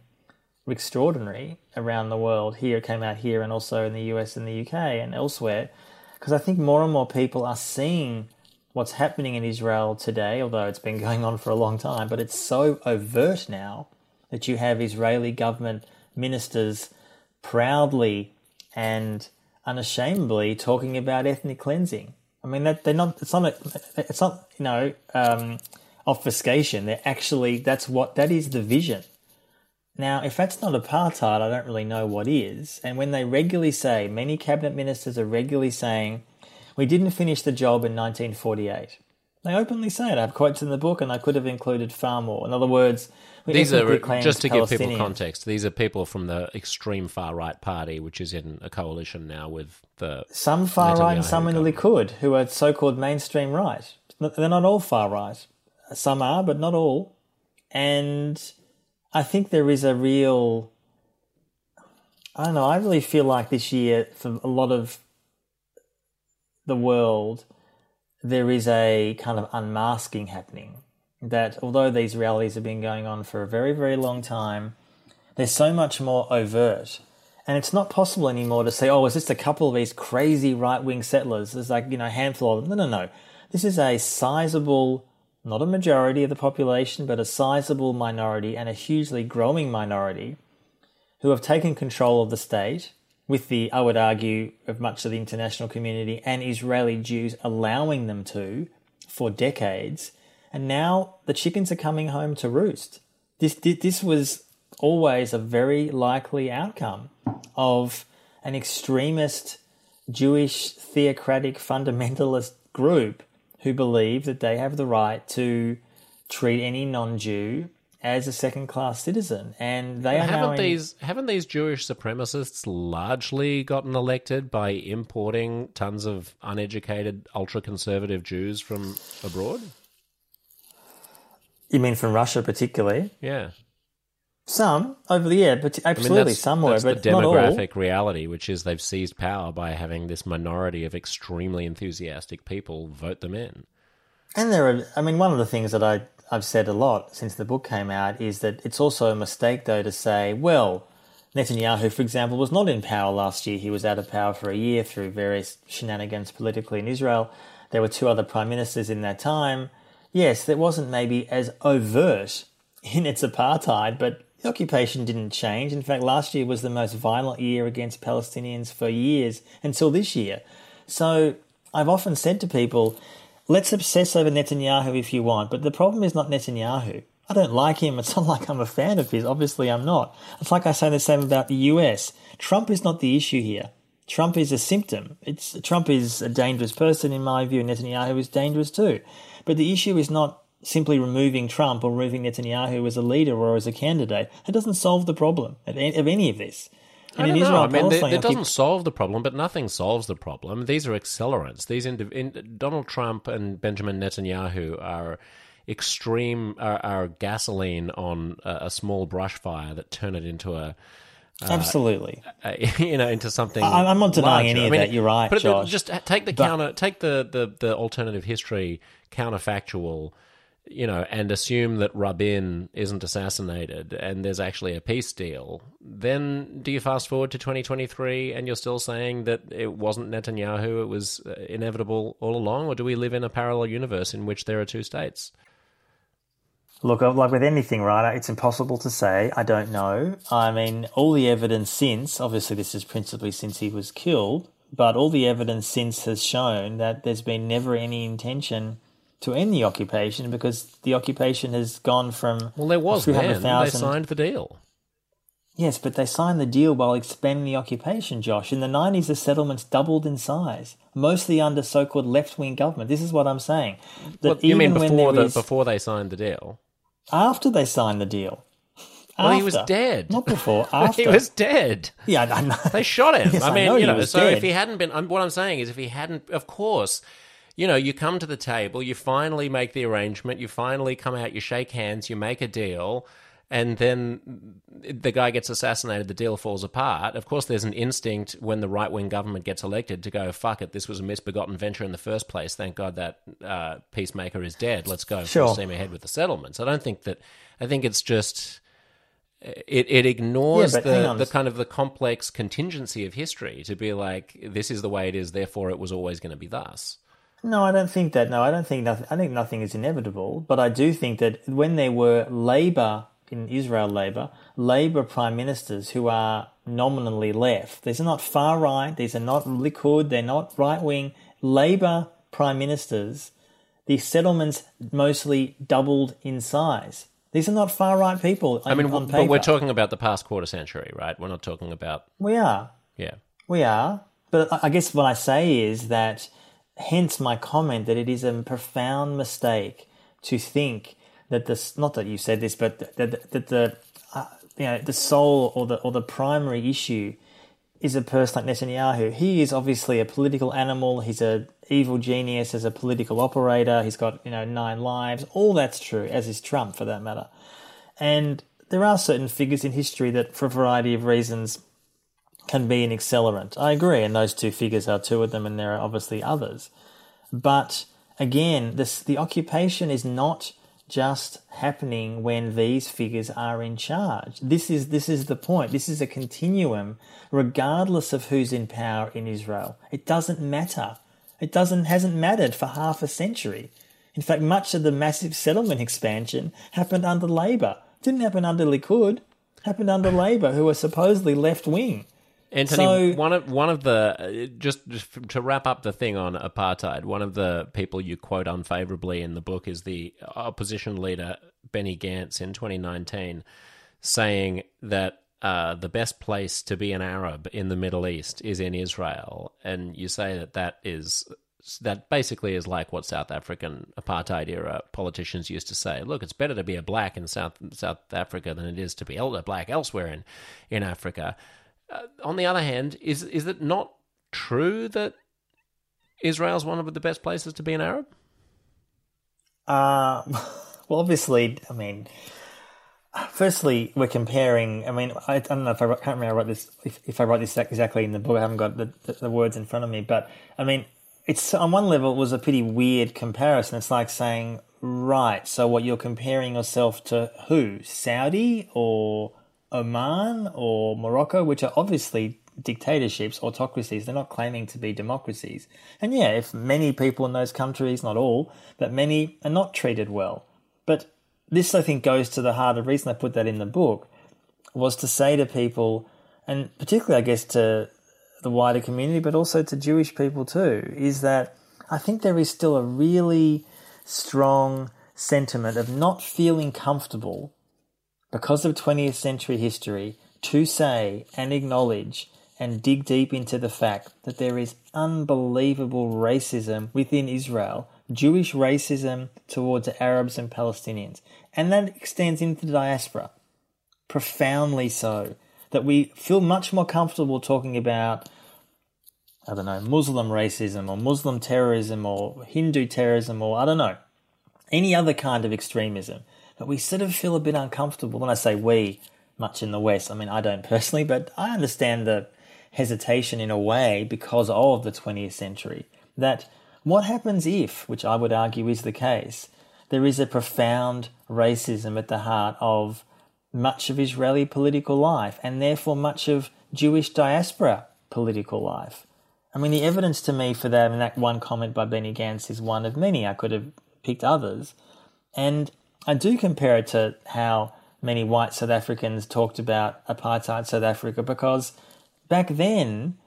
extraordinary around the world. Here, came out here, and also in the US and the UK and elsewhere, because I think more and more people are seeing what's happening in Israel today, although it's been [laughs] going on for a long time, but it's so overt now that you have Israeli government ministers proudly and unashamedly talking about ethnic cleansing. I mean, that they're not. It's not. A, it's not. You know, um, obfuscation. They're actually. That's what. That is the vision. Now, if that's not apartheid, I don't really know what is. And when they regularly say, many cabinet ministers are regularly saying, "We didn't finish the job in 1948." They openly say it. I have quotes in the book, and I could have included far more. In other words, these are just to give people context. These are people from the extreme far right party, which is in a coalition now with the some far right and some in the Likud, who are so-called mainstream right. They're not all far right. Some are, but not all. And I think there is a real. I don't know. I really feel like this year, for a lot of the world, there is a kind of unmasking happening that although these realities have been going on for a very, very long time, they're so much more overt. And it's not possible anymore to say, oh, it's just a couple of these crazy right wing settlers. There's like, you know, a handful of them. No, no, no. This is a sizable, not a majority of the population, but a sizable minority and a hugely growing minority who have taken control of the state with the, I would argue, of much of the international community and Israeli Jews allowing them to for decades and now the chickens are coming home to roost. This this was always a very likely outcome of an extremist Jewish theocratic fundamentalist group who believe that they have the right to treat any non-Jew as a second-class citizen, and they are haven't in... these haven't these Jewish supremacists largely gotten elected by importing tons of uneducated, ultra-conservative Jews from abroad? You mean from Russia, particularly? Yeah. Some over the year, but absolutely I mean, somewhere, that's but the demographic reality, which is they've seized power by having this minority of extremely enthusiastic people vote them in. And there are, I mean, one of the things that I I've said a lot since the book came out is that it's also a mistake, though, to say, well, Netanyahu, for example, was not in power last year. He was out of power for a year through various shenanigans politically in Israel. There were two other prime ministers in that time. Yes, it wasn't maybe as overt [laughs] in its apartheid, but the occupation didn't change. In fact, last year was the most violent year against Palestinians for years until this year. So I've often said to people, let's obsess over Netanyahu if you want, but the problem is not Netanyahu. I don't like him. It's [laughs] not like I'm a fan of his. Obviously, I'm not. It's like I say the same about the US. Trump is not the issue here. Trump is a symptom. It's Trump is a dangerous person in my view. Netanyahu is dangerous too. But the issue is not simply removing Trump or removing Netanyahu as a leader or as a candidate. It doesn't solve the problem of any of this. And I don't Israel, know. I mean, it, it doesn't solve the problem, but nothing solves the problem. These are accelerants. These indiv- in, Donald Trump and Benjamin Netanyahu are extreme are, are gasoline on a, a, small brush fire that turn it into a uh, absolutely [laughs] you know into something. I, am not denying larger. any of I mean, that. You're right, but Josh. just take the but, counter, take the, the the alternative history counterfactual. You know, and assume that Rabin isn't assassinated and there's actually a peace deal, then do you fast forward to 2023 and you're still saying that it wasn't Netanyahu, it was uh, inevitable all along? Or do we live in a parallel universe in which there are two states? Look, like with anything, right? It's impossible to say. I don't know. I mean, all the evidence since, obviously, this is principally since he was killed, but all the evidence since has shown that there's been never any intention to end the occupation because the occupation has gone from well, there was then they signed the deal. Yes, but they signed the deal while expanding the occupation, Josh. In the 90s, the settlements doubled in size, mostly under so-called left-wing government. This is what I'm saying. That well, you mean before the, is, before they signed the deal? after they signed the deal. Well, after. he was dead. Not [laughs] before. After he was dead. Yeah, I know. They shot him. [laughs] yes, I mean, I know you know. So dead. if he hadn't been, um, what I'm saying is, if he hadn't, of course, you know, you come to the table, you finally make the arrangement, you finally come out, you shake hands, you make a deal, and then the guy gets assassinated, the deal falls apart. Of course, there's an instinct when the right wing government gets elected to go, fuck it, this was a misbegotten venture in the first place. Thank God that uh, peacemaker is dead. Let's go sure. full steam ahead with the settlements. I don't think that, I think it's just. It, it ignores yeah, the, the kind of the complex contingency of history to be like this is the way it is therefore it was always going to be thus no, I don't think that. No, I don't think nothing. I think nothing is inevitable, but I do think that when there were Labour in Israel Labour, Labour prime ministers who are nominally left. These are not far right, these are not Likud, they're not right wing. Labour prime ministers, the settlements mostly doubled in size. These are not far right people. I mean, but we're talking about the past quarter century, right? We're not talking about. We are. Yeah. We are. But I guess what I say is that, hence my comment that it is a profound mistake to think that this not that you said this, but that, that the uh, you know the soul or the or the primary issue is a person like Netanyahu. He is obviously a political animal. He's a evil genius as a political operator. He's got you know nine lives. All that's true, as is Trump for that matter. And there are certain figures in history that, for a variety of reasons, can be an accelerant. I agree, and those two figures are two of them, and there are obviously others. But again, this the occupation is not just happening when these figures are in charge. This is this is the point. This is a continuum regardless of who's in power in Israel. It doesn't matter. It doesn't hasn't mattered for half a century. In fact, much of the massive settlement expansion happened under Labor. didn't happen under Likud. happened under Labor, who were supposedly left wing. Antony, so, one of one of the just, just to wrap up the thing on apartheid, one of the people you quote unfavorably in the book is the opposition leader Benny Gantz in 2019, saying that uh, the best place to be an Arab in the Middle East is in Israel, and you say that that is that basically is like what South African apartheid era politicians used to say. Look, it's better to be a black in South South Africa than it is to be a black elsewhere in in Africa. Uh, on the other hand, is is it not true that Israel is one of the best places to be an Arab? Uh, [laughs] well, obviously, I mean, firstly, we're comparing. I mean, I, I don't know if I, I can't remember I wrote this. If, if, I wrote this exactly in the book, I haven't got the, the, the words in front of me. But I mean, it's on one level, it was a pretty weird comparison. It's like saying, right, so what you're comparing yourself to who? Saudi or Oman or Morocco, which are obviously dictatorships, autocracies. They're not claiming to be democracies. And yeah, if many people in those countries, not all, but many are not treated well. But this, I think, goes to the heart of the reason I put that in the book was to say to people, and particularly, I guess, to the wider community, but also to Jewish people too, is that I think there is still a really strong sentiment of not feeling comfortable because of 20th century history to say and acknowledge and dig deep into the fact that there is unbelievable racism within Israel, Jewish racism towards Arabs and Palestinians. And that extends into the diaspora, profoundly so, that we feel much more comfortable talking about, I don't know, Muslim racism or Muslim terrorism or Hindu terrorism or I don't know, any other kind of extremism. But we sort of feel a bit uncomfortable. When I say we, much in the West, I mean, I don't personally, but I understand the hesitation in a way because of the 20th century. That what happens if, which I would argue is the case, there is a profound racism at the heart of much of Israeli political life and therefore much of Jewish diaspora political life. I mean, the evidence to me for that, and that one comment by Benny Gantz is one of many. I could have picked others. And I do compare it to how many white South Africans talked about apartheid South Africa because back then,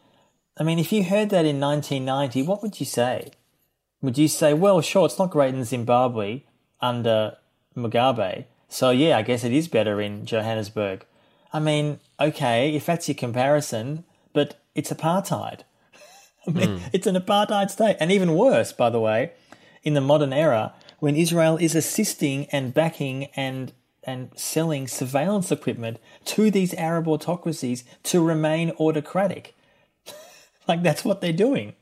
I mean, if you heard that in 1990, what would you say? Would you say, well, sure, it's not great in Zimbabwe under Mugabe, so yeah, I guess it is better in Johannesburg? I mean, okay, if that's your comparison, but it's apartheid. [laughs] I mean, mm. it's an apartheid state. And even worse, by the way, in the modern era, when Israel is assisting and backing and and selling surveillance equipment to these Arab autocracies to remain autocratic. [laughs] like that's what they're doing.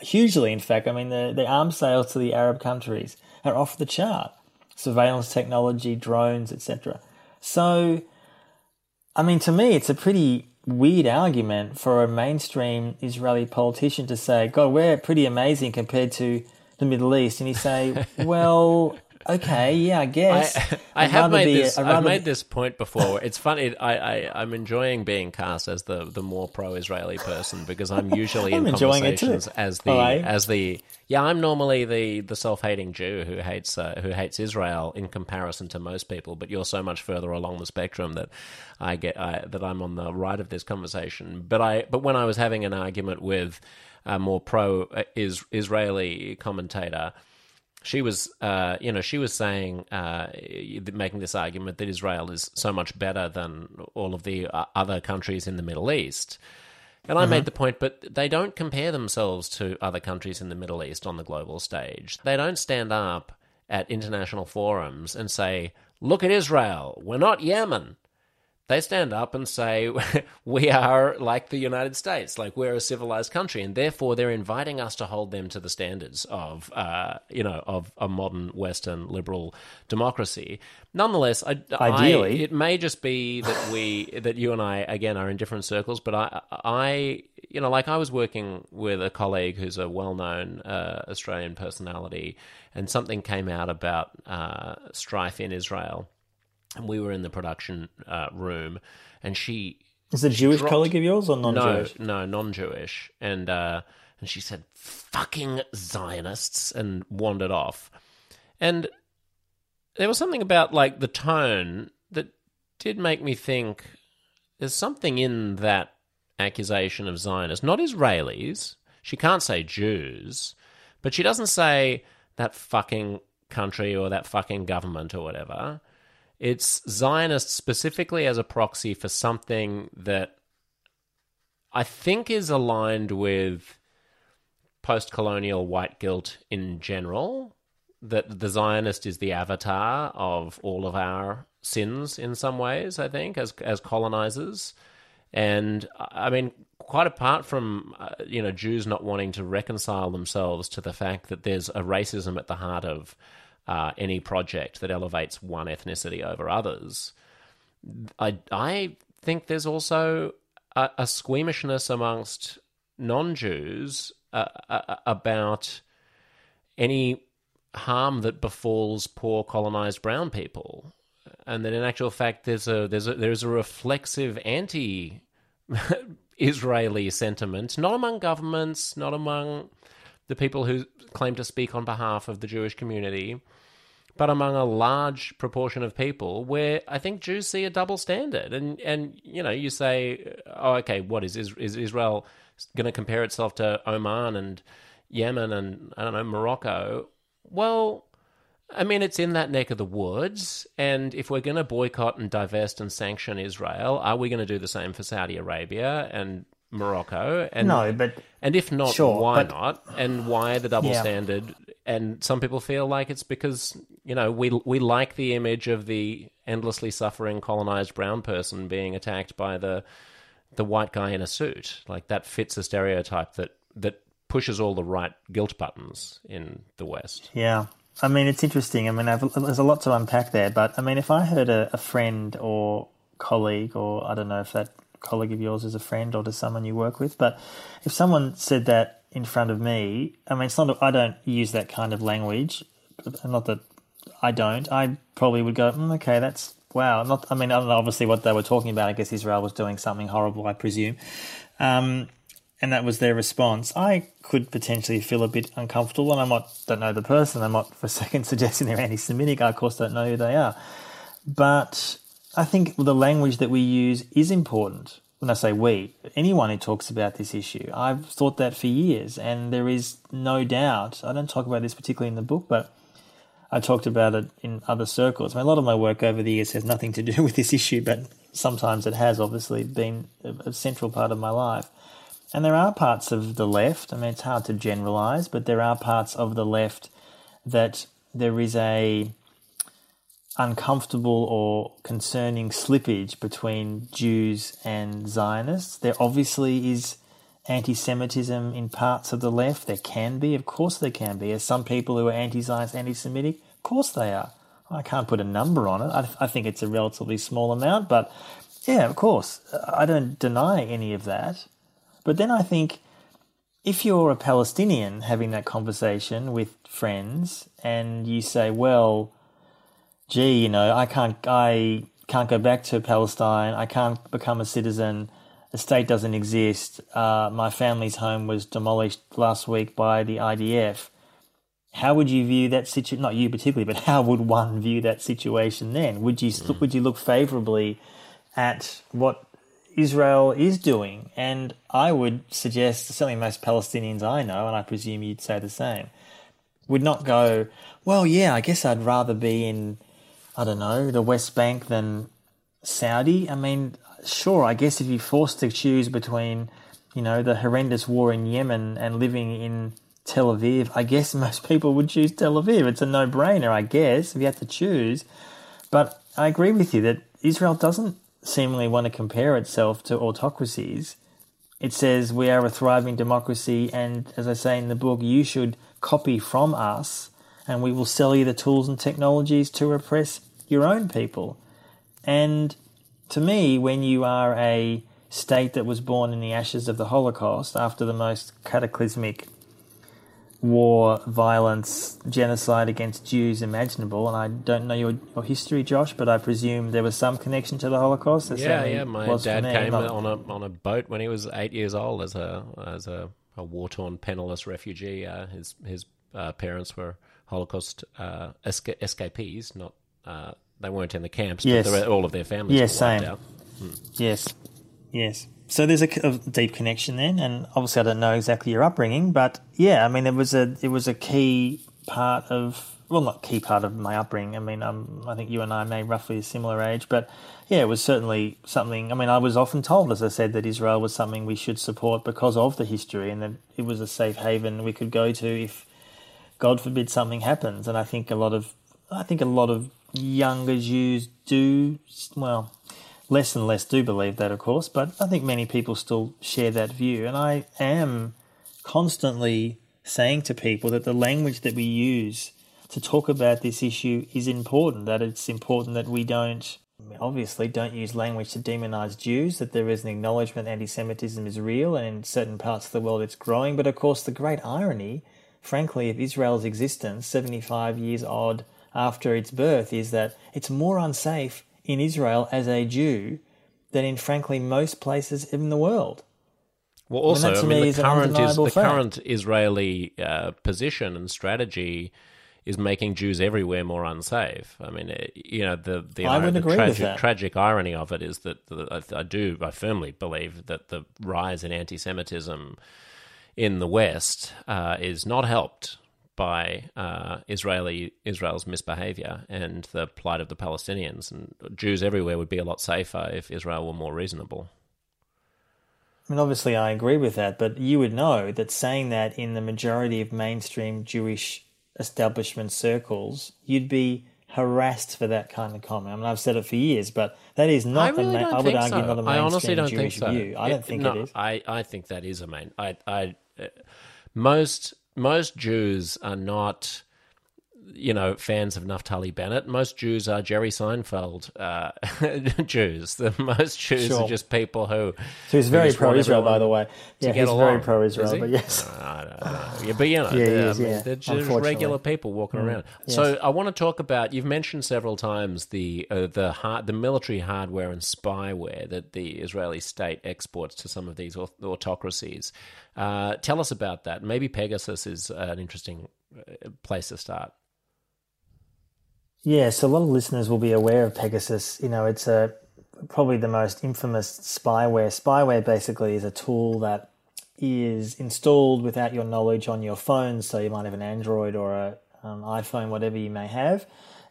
Hugely, in fact. I mean, the, the arms sales to the Arab countries are off the chart. Surveillance technology, drones, etc. So, I mean, to me, it's a pretty weird argument for a mainstream Israeli politician to say, God, we're pretty amazing compared to the Middle East. And you say, [laughs] well, okay, yeah, I guess. I, [laughs] I have made this. i have made this point before. It's funny. I, I I'm enjoying being cast as the the more pro-Israeli person because I'm usually [laughs] I'm in conversations as the right. as the yeah. I'm normally the the self-hating Jew who hates uh, who hates Israel in comparison to most people. But you're so much further along the spectrum that I get I, that I'm on the right of this conversation. But I but when I was having an argument with a more pro uh, Israeli commentator she was, uh, you know, she was saying, uh, making this argument that Israel is so much better than all of the uh, other countries in the Middle East. And I made mm-hmm. the point, but they don't compare themselves to other countries in the Middle East on the global stage. They don't stand up at international forums and say, look at Israel, we're not Yemen they stand up and say [laughs] we are like the United States, like we're a civilized country, and therefore they're inviting us to hold them to the standards of, uh, you know, of a modern Western liberal democracy. Nonetheless, I, ideally, I, it may just be that we [laughs] that you and I again are in different circles, but I, I, you know, like I was working with a colleague who's a well-known uh, Australian personality, and something came out about uh, strife in Israel and we were in the production uh, room, and she is a Jewish dropped, colleague of yours or non-Jewish? No, no, non-Jewish, and uh, and she said "fucking Zionists" and wandered off, and there was something about like the tone that did make me think there's something in that accusation of Zionists, not Israelis. She can't say Jews, but she doesn't say that fucking country or that fucking government or whatever. It's Zionist specifically as a proxy for something that I think is aligned with post colonial white guilt in general. That the Zionist is the avatar of all of our sins in some ways, I think, as, as colonizers. And I mean, quite apart from uh, you know Jews not wanting to reconcile themselves to the fact that there's a racism at the heart of uh, any project that elevates one ethnicity over others. I I think there's also a, a squeamishness amongst non-Jews uh, uh, about any harm that befalls poor colonized brown people. and that in actual fact there's a there's a there's a reflexive anti Israeli sentiment, not among governments, not among the people who claim to speak on behalf of the Jewish community, but among a large proportion of people where I think Jews see a double standard. And and you know, you say, oh, okay, what is is, is Israel going to compare itself to Oman and Yemen and I don't know Morocco? Well, I mean, it's in that neck of the woods. And if we're going to boycott and divest and sanction Israel, are we going to do the same for Saudi Arabia and Morocco? And, no, but and if not, sure, why but, not? And why the double Yeah. standard? And some people feel like it's because you know we we like the image of the endlessly suffering colonized brown person being attacked by the the white guy in a suit. Like that fits a stereotype that that pushes all the right guilt buttons in the West. Yeah. I mean, it's interesting. I mean, I've, there's a lot to unpack there, but I mean, if I heard a, a friend or colleague, or I don't know if that colleague of yours as a friend or to someone you work with, but if someone said that in front of me, I mean, it's not, I don't use that kind of language. Not that I don't. I probably would go, mm, okay, that's wow. Not, I mean, I don't know, obviously what they were talking about. I guess Israel was doing something horrible, I presume. Um, and that was their response. I could potentially feel a bit uncomfortable, and I'm not don't know the person. I'm not for a [laughs] second suggesting they're anti-Semitic. I of course don't know who they are, but I think the language that we use is important. When I say we, anyone who talks about this issue, I've thought that for years, and there is no doubt. I don't talk about this particularly in the book, but I talked about it in other circles. I mean, a lot of my work over the years has nothing to do [laughs] with this issue, but sometimes it has obviously been a, central part of my life. And there are parts of the left, I mean, it's hard to generalize, but there are parts of the left that there is a uncomfortable or concerning slippage between Jews and Zionists. There obviously is anti Semitism in parts of the left. There can be, of course, there can be. Are some people who are anti Zionist, anti Semitic? Of course they are. I can't put a number on it. I, I think it's a relatively small amount, but yeah, of course. I don't deny any of that. But then I think if you're a Palestinian having that conversation with friends and you say, well, gee, you know, I can't, I can't go back to Palestine. I can't become a citizen. The state doesn't exist. Uh, my family's home was demolished last week by the IDF. How would you view that situation? Not you particularly, but how would one view that situation then? Would you mm. would you look favourably at what Israel is doing? And I would suggest, certainly most Palestinians I know, and I presume you'd say the same, would not go, well, yeah, I guess I'd rather be in I don't know, the West Bank than Saudi. I mean, sure, I guess if you're forced to choose between, you know, the horrendous war in Yemen and living in Tel Aviv, I guess [laughs] most people would choose Tel Aviv. It's a no brainer, I guess, if you had to choose. But I agree with you that Israel doesn't seemingly want to compare itself to autocracies. It says we are a thriving democracy, and as I say in the book, you should copy from us, and we will sell you the tools and technologies to repress your own people. And to me, when you are a state that was born in the ashes of the Holocaust after the most cataclysmic war, violence, genocide against Jews imaginable, and I don't know your, your history, Josh, but I presume there was some connection to the Holocaust. There Yeah, yeah. My dad came not- on a on a boat when he was eight years old as a as a, a war torn penniless refugee. Uh, his his uh, parents were Holocaust uh, esca- escapees, not uh, they weren't in the camps, Yes. but all of their families Yes, were wiped same. out. Yes, yes. So there's a, a deep connection then, and obviously I don't know exactly your upbringing, but yeah, I mean it was a it was a key part of well, not key part of my upbringing. I mean, um, I think you and I may roughly a similar age, but yeah, it was certainly something. I mean, I was often told, as I said, that Israel was something we should support because of the history, and that it was a safe haven we could go to if, God forbid, something happens. And I think a lot of I think a lot of younger Jews do well less and less do believe that, of course, but I think many people still share that view. And I am constantly saying to people that the language that we use to talk about this issue is important, that it's important that we don't, obviously, don't use language to demonize Jews, that there is an acknowledgement anti Semitism is real and in certain parts of the world it's growing. But of course, the great irony, frankly, of Israel's existence, 75 years odd after its birth is that it's more unsafe in Israel as a Jew than in, frankly, most places in the world. Well, also, I mean, the current is the current Israeli uh, position and strategy is making Jews everywhere more unsafe. I mean, uh, you know, the the, the tragic, tragic irony of it is that the, I, I do, I firmly believe that the rise in anti-Semitism in the West uh, is not helped by uh, Israeli Israel's misbehavior and the plight of the Palestinians. And Jews everywhere would be a lot safer if Israel were more reasonable. I mean, obviously, I agree with that, but you would know that saying that in the majority of mainstream Jewish establishment circles, you'd be harassed for that kind of comment. I mean, I've said it for years, but that is not. I really a ma- I would argue so. not a mainstream I honestly don't Jewish think so. view. I don't think no, it is. I, I think that is a main. I, I, uh, most most Jews are not, you know, fans of Naftali Bennett. Most Jews are Jerry Seinfeld uh, [laughs] Jews. The most Jews Sure. are just people who. So he's very pro-Israel, by the way. Yeah, he's along. very pro-Israel, he? but yes. I don't know. Yeah, but you know, [sighs] Yeah, they're, is, yeah, they're just. Mm, regular people walking around. So I want to talk about. You've mentioned several times the uh, the hard, the military hardware and spyware that the Israeli state exports to some of these autocracies. Uh, tell us about that. Maybe Pegasus is an interesting uh, place to start. Yeah, so a lot of listeners will be aware of Pegasus. You know, it's a probably the most infamous spyware. Spyware basically is a tool that is installed without your knowledge on your phone. So you might have an Android or a um, iPhone, whatever you may have,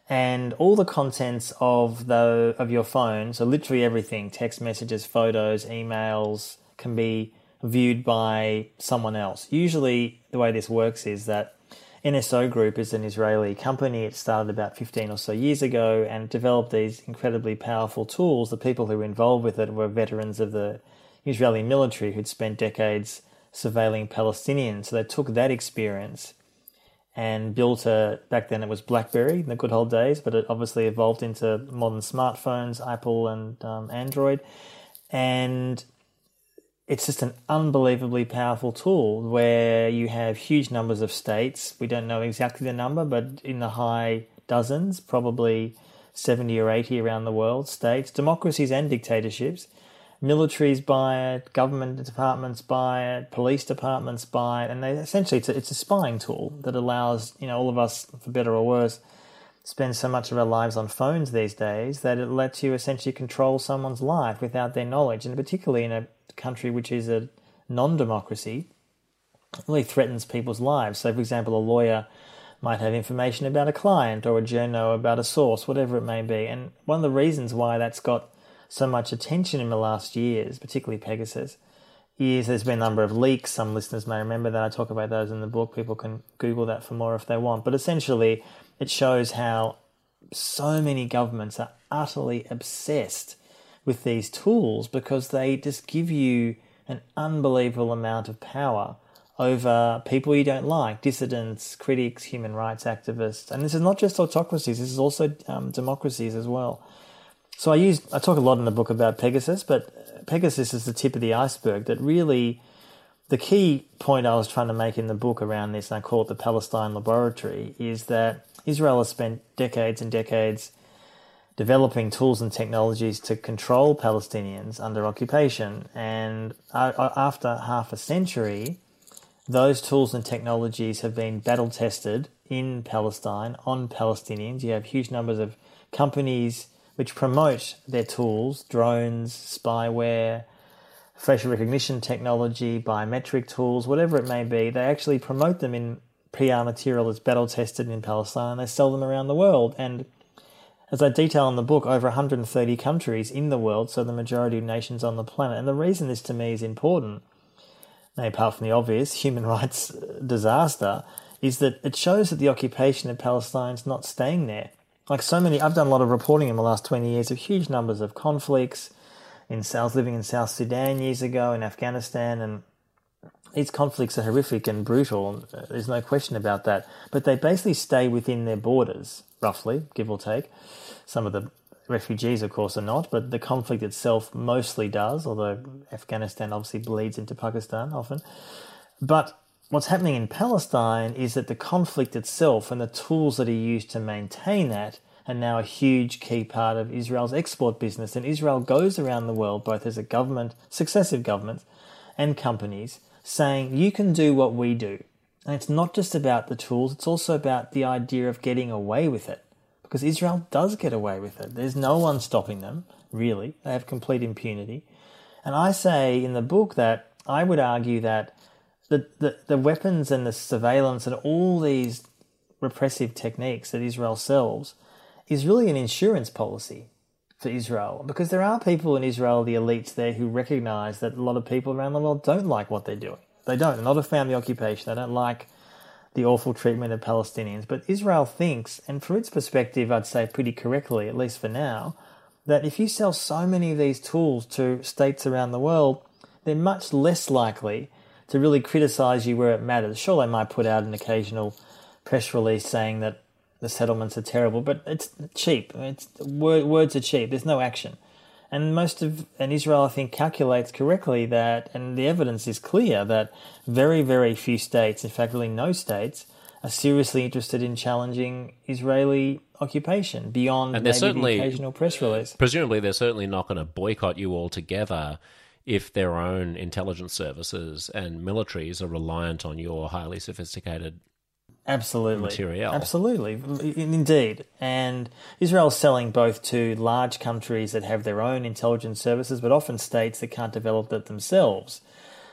and all the contents of the of your phone. So literally everything: text messages, photos, emails, can be viewed by someone else. Usually, the way this works is that NSO Group is an Israeli company. It started about 15 or so years ago and developed these incredibly powerful tools. The people who were involved with it were veterans of the Israeli military who'd spent decades surveilling Palestinians. So they took that experience and built a, back then it was Blackberry in the good old days, but it obviously evolved into modern smartphones, Apple and um, Android. And it's just an unbelievably powerful tool where you have huge numbers of states. We don't know exactly the number, but in the high dozens, probably 70 or 80 around the world, states, democracies and dictatorships. Militaries buy it, government departments buy it, police departments buy it, and they essentially it's a, it's a spying tool that allows you know all of us, for better or worse, spend so much of our lives on phones these days that it lets you essentially control someone's life without their knowledge, and particularly in a country which is a non-democracy, really threatens people's lives. So, for example, a lawyer might have information about a client or a journo about a source, whatever it may be. And one of the reasons why that's got so much attention in the last years, particularly Pegasus, is there's been a number of leaks. Some listeners may remember that I talk about those in the book. People can Google that for more if they want. But essentially, it shows how so many governments are utterly obsessed with these tools because they just give you an unbelievable amount of power over people you don't like, dissidents, critics, human rights activists. And this is not just autocracies, this is also um, democracies as well. So I use I talk a lot in the book about Pegasus, but Pegasus is the tip of the iceberg that really the key point I was trying to make in the book around this, and I call it the Palestine Laboratory, is that Israel has spent decades and decades developing tools and technologies to control Palestinians under occupation. And after half a century, those tools and technologies have been battle tested in Palestine on Palestinians. You have huge numbers of companies which promote their tools, drones, spyware, facial recognition technology, biometric tools, whatever it may be. They actually promote them in PR material that's battle tested in Palestine and they sell them around the world. And as I detail in the book, over 130 countries in the world, so the majority of nations on the planet. And the reason this to me is important, apart from the obvious [laughs] human rights uh, disaster, is that it shows that the occupation of Palestine is not staying there. Like so many, I've done a lot of reporting in the last 20 years of huge numbers of conflicts in South, living in South Sudan years ago, in Afghanistan, and these conflicts are horrific and brutal. Uh, there's no question about that. But they basically stay within their borders, roughly, give or take. Some of the refugees, of course, are not, but the conflict itself mostly does, although Afghanistan obviously bleeds into Pakistan often. But what's happening in Palestine is that the conflict itself and the tools that are used to maintain that are now a huge key part of Israel's export business. And Israel goes around the world, both as a government, successive governments, and companies, saying, you can do what we do. And it's not just about the tools, it's also about the idea of getting away with it. Because Israel does get away with it. There's no one stopping them, really. They have complete impunity. And I say in the book that I would argue that the, the, the weapons and the surveillance and all these repressive techniques that Israel sells is really an insurance policy for Israel because there are people in Israel, the elites there, who recognize that a lot of people around the world don't like what they're doing. They don't. They're not a family occupation. They don't like the awful treatment of Palestinians. But Israel thinks, and from its perspective, I'd say pretty correctly, at least for now, that if you sell so many of these tools to states around the world, they're much less likely to really criticize you where it matters. Sure, they might put out an occasional press release saying that the settlements are terrible, but it's cheap. It's words are cheap. There's no action, and most of and Israel, I think, calculates correctly that, and the evidence is clear that very, very few states, in fact, really no states, are seriously interested in challenging Israeli occupation beyond and maybe certainly, the occasional press release. Presumably, they're certainly not going to boycott you altogether if their own intelligence services and militaries are reliant on your highly sophisticated Absolutely. material. Absolutely. Indeed. And Israel is selling both to large countries that have their own intelligence services, but often states that can't develop it themselves.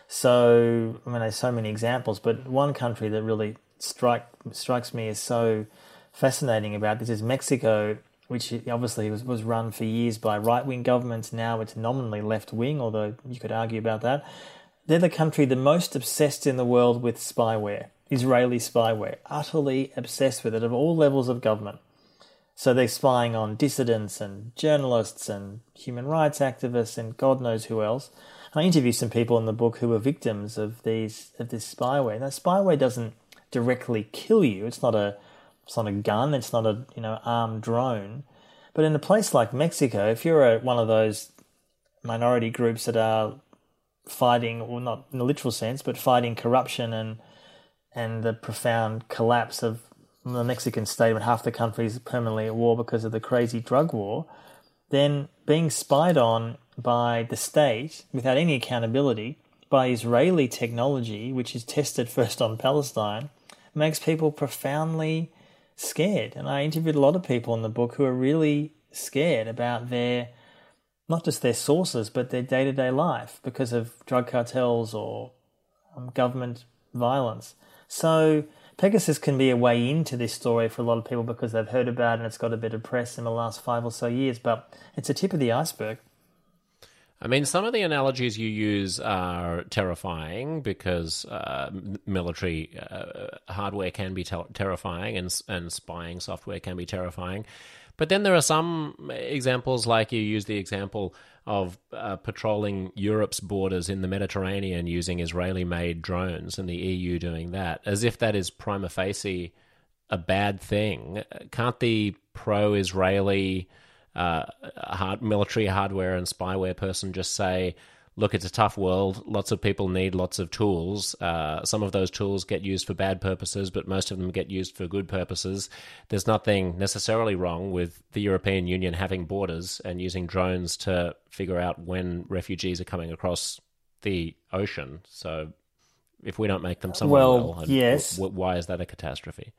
So, I mean, there's so many examples, but one country that really strike, strikes me as so fascinating about this is Mexico, which obviously was, was run for years by right wing governments. Now it's nominally left wing, although you could argue about that. They're the country the most obsessed in the world with spyware. Israeli spyware, utterly obsessed with it at all levels of government. So they're spying on dissidents and journalists and human rights activists and God knows who else. I interviewed some people in the book who were victims of these of this spyware. Now spyware doesn't directly kill you. It's not a it's not a gun. It's not a you know armed drone. But in a place like Mexico, if you're a, one of those minority groups that are fighting, well, not in a literal sense, but fighting corruption and and the profound collapse of the Mexican state when half the country is permanently at war because of the crazy drug war, then being spied on by the state without any accountability by Israeli technology, which is tested first on Palestine, makes people profoundly scared. And I interviewed a lot of people in the book who are really scared about their not just their sources, but their day to day life because of drug cartels or um, government violence. So Pegasus can be a way into this story for a lot of people because they've heard about it and it's got a bit of press in the last five or so years, but it's a tip of the iceberg. I mean, some of the analogies you use are terrifying because uh, military uh, hardware can be ter- terrifying and, and spying software can be terrifying. But then there are some examples, like you use the example of uh, patrolling Europe's borders in the Mediterranean using Israeli made drones and the EU doing that, as if that is prima facie a bad thing. Can't the pro Israeli uh, hard, military hardware and spyware person just say, look, it's a tough world. Lots of people need lots of tools. Uh, some of those tools get used for bad purposes, but most of them get used for good purposes. There's nothing necessarily wrong with the European Union having borders and using drones to figure out when refugees are coming across the ocean. So if we don't make them somewhere well, yes. W- why is that a catastrophe?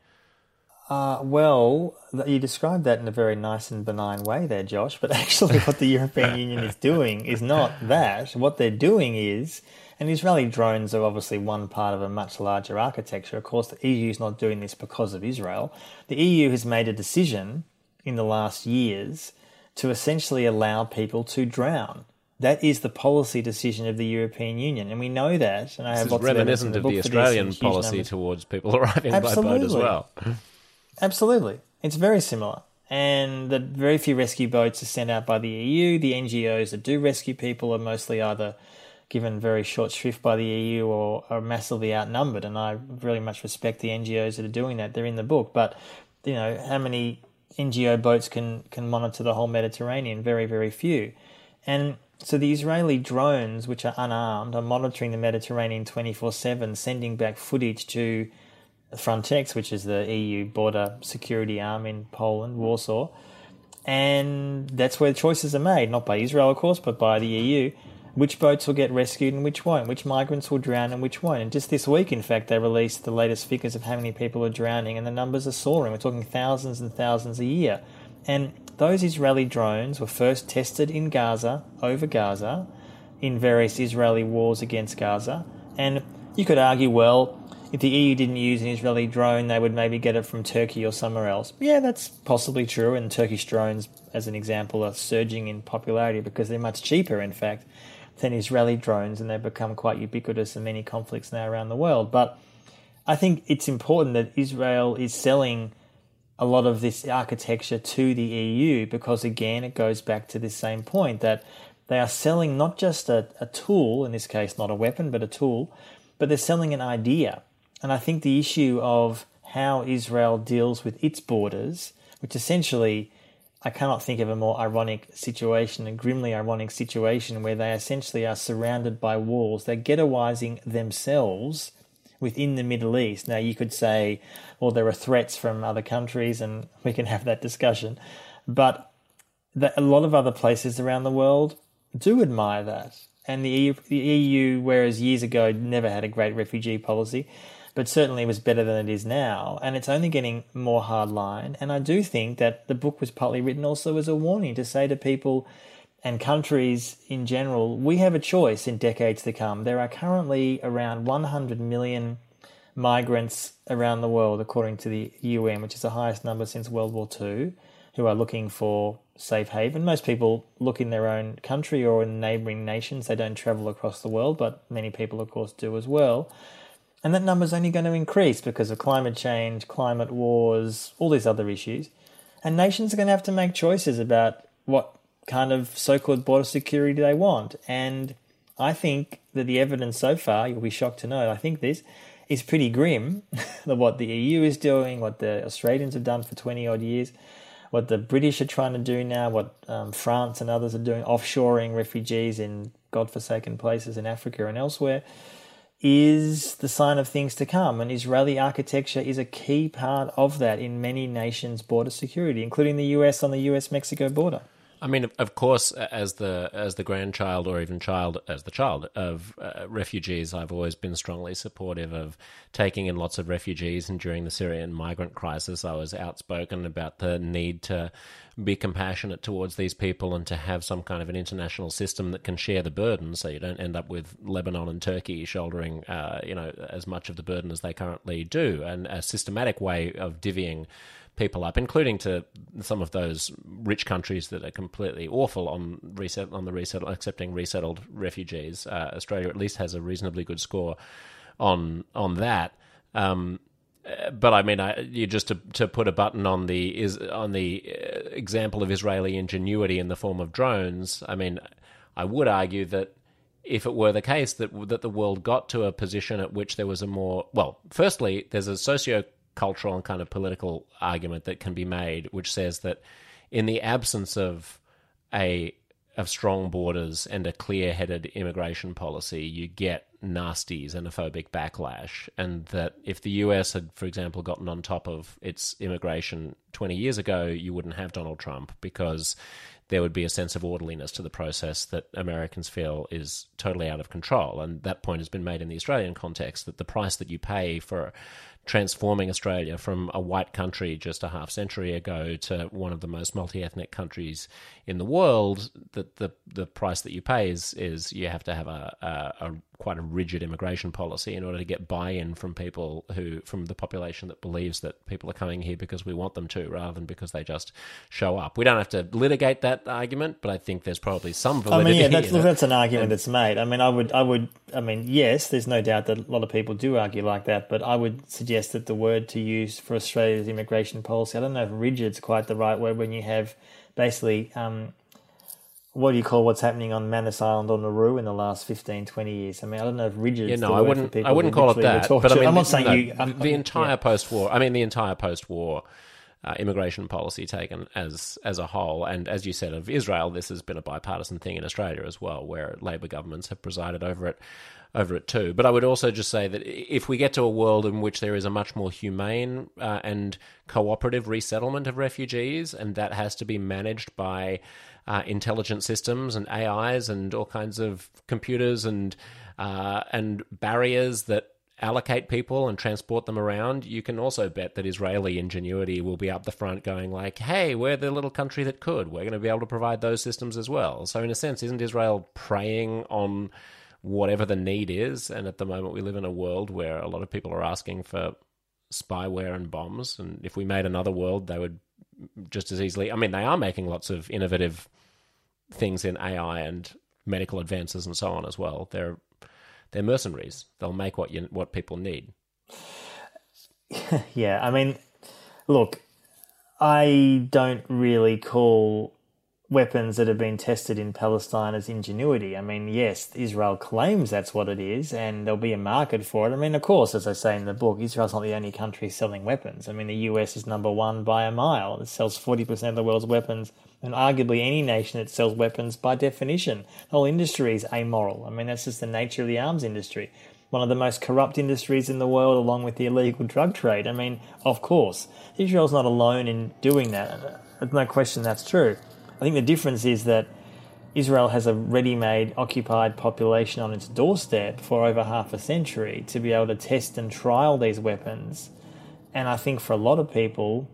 Uh, well, you described that in a very nice and benign way there, Josh. But [laughs] actually, what the European [laughs] Union is doing is not that. What they're doing is, and Israeli drones are obviously one part of a much larger architecture. Of course, the EU is not doing this because of Israel. The EU has made a decision in the last years to essentially allow people to drown. That is the policy decision of the European Union, and we know that. And I have is reminiscent of the, the Australian policy towards people [laughs] arriving Absolutely. by boat as well. Absolutely. It's very similar. And that very few rescue boats are sent out by the EU. The NGOs that do rescue people are mostly either given very short shrift by the EU or are massively outnumbered. And I really much respect the NGOs that are doing that. They're in the book. But, you know, how many NGO boats can, can monitor the whole Mediterranean? Very, very few. And So the Israeli drones, which are unarmed, are monitoring the Mediterranean 24 7, sending back footage to Frontex, which is the EU border security arm in Poland, Warsaw. And that's where the choices are made, not by Israel, of course, but by the EU. Which boats will get rescued and which won't, which migrants will drown and which won't. And just this week, in fact, they released the latest figures of how many people are drowning, and the numbers are soaring. We're talking thousands and thousands a year. And those Israeli drones were first tested in Gaza, over Gaza, in various Israeli wars against Gaza. And you could argue, well, if the EU didn't use an Israeli drone, they would maybe get it from Turkey or somewhere else. Yeah, that's possibly true, and Turkish drones, as an example, are surging in popularity because they're much cheaper, in fact, than Israeli drones, and they've become quite ubiquitous in many conflicts now around the world. But I think it's important that Israel is selling a lot of this architecture to the EU because, again, it goes back to this same point that they are selling not just a, a tool, in this case, not a weapon, but a tool, but they're selling an idea. And I think the issue of how Israel deals with its borders, which essentially, I cannot think of a more ironic situation, a grimly ironic situation where they essentially are surrounded by walls. They're ghettoizing themselves within the Middle East. Now, you could say, well, there are threats from other countries, and we can have that discussion. But a lot of other places around the world do admire that. And the EU, the EU, whereas years ago never had a great refugee policy, but certainly was better than it is now. And it's only getting more hardline. And I do think that the book was partly written also as a warning to say to people, and countries in general, we have a choice in decades to come. There are currently around 100 million migrants around the world, according to the UN, which is the highest number since World War II, who are looking for safe haven. Most people look in their own country or in neighbouring nations. They don't travel across the world, but many people, of course, do as well. And that number is only going to increase because of climate change, climate wars, all these other issues. And nations are going to have to make choices about what kind of so called border security they want. And I think that the evidence so far, you'll be shocked to know, I think this is pretty grim [laughs] what the EU is doing, what the Australians have done for 20 odd years, what the British are trying to do now, what um, France and others are doing, offshoring refugees in godforsaken places in Africa and elsewhere, is the sign of things to come. And Israeli architecture is a key part of that in many nations' border security, including the US on the US Mexico border. I mean, of course, as the as the grandchild or even child as the child of uh, refugees, I've always been strongly supportive of taking in lots of refugees. And during the Syrian migrant crisis, I was outspoken about the need to be compassionate towards these people and to have some kind of an international system that can share the burden, so you don't end up with Lebanon and Turkey shouldering, uh, you know, as much of the burden as they currently do, and a systematic way of divvying people up, including to some of those rich countries that are completely awful on reset on the resettle accepting resettled refugees. Uh, Australia at least has a reasonably good score on on that. Um, but I mean, I, you just to to put a button on the is on the uh, example of Israeli ingenuity in the form of drones. I mean, I would argue that if it were the case that that the world got to a position at which there was a more well, firstly, there's a socio cultural and kind of political argument that can be made, which says that in the absence of a of strong borders and a clear-headed immigration policy, you get nasty xenophobic backlash, and that if the US had, for example, gotten on top of its immigration 20 years ago, you wouldn't have Donald Trump because there would be a sense of orderliness to the process that Americans feel is totally out of control. And that point has been made in the Australian context that the price that you pay for transforming Australia from a white country just a half century ago to one of the most multi-ethnic countries in the world, that the the price that you pay is is you have to have a, a, a quite a rigid immigration policy in order to get buy-in from people who from the population that believes that people are coming here because we want them to rather than because they just show up. We don't have to litigate that argument, but I think there's probably some validity. I mean, yeah, that's, look, that's an argument and, that's made. I mean, I would, I would, I mean, yes, there's no doubt that a lot of people do argue like that, but I would suggest that the word to use for Australia's immigration policy, I don't know if rigid's quite the right word when you have basically um, what do you call what's happening on Manus Island or Nauru in the last 15, 20 years? I mean, I don't know if rigid. Yeah, no, I wouldn't. I wouldn't call it that. But I mean, I'm not saying no, you. I'm, the entire yeah. post-war. I mean, the entire post-war uh, immigration policy taken as as a whole. And as you said of Israel, this has been a bipartisan thing in Australia as well, where Labor governments have presided over it over it too. But I would also just say that if we get to a world in which there is a much more humane uh, and cooperative resettlement of refugees, and that has to be managed by uh, intelligent systems and AIs and all kinds of computers and uh, and barriers that allocate people and transport them around, you can also bet that Israeli ingenuity will be up the front going like, hey, we're the little country that could. We're going to be able to provide those systems as well. So in a sense, isn't Israel preying on whatever the need is? And at the moment we live in a world where a lot of people are asking for spyware and bombs. And if we made another world, they would just as easily I mean, they are making lots of innovative things in AI and medical advances and so on as well. They're they're mercenaries. They'll make what you what people need. [laughs] yeah, I mean, look, I don't really call weapons that have been tested in Palestine as ingenuity. I mean, yes, Israel claims that's what it is, and there'll be a market for it. I mean, of course, as I say in the book, Israel's not the only country selling weapons. I mean, the US is number one by a mile. It sells 40% of the world's weapons, and arguably any nation that sells weapons, by definition, the whole industry is amoral. I mean, that's just the nature of the arms industry. One of the most corrupt industries in the world, along with the illegal drug trade. I mean, of course, Israel's not alone in doing that. There's no question that's true. I think the difference is that Israel has a ready made occupied population on its doorstep for over half a century to be able to test and trial these weapons. And I think for a lot of people,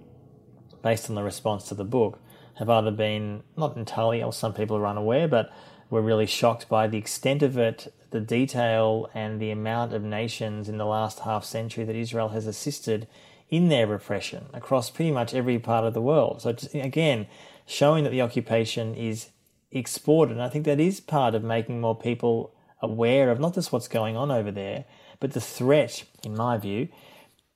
based on the response to the book, have either been not entirely, or some people are unaware, but were really shocked by the extent of it, the detail, and the amount of nations in the last half century that Israel has assisted in their repression across pretty much every part of the world. So, again, showing that the occupation is exported. And I think that is part of making more people aware of not just what's going on over there, but the threat, in my view,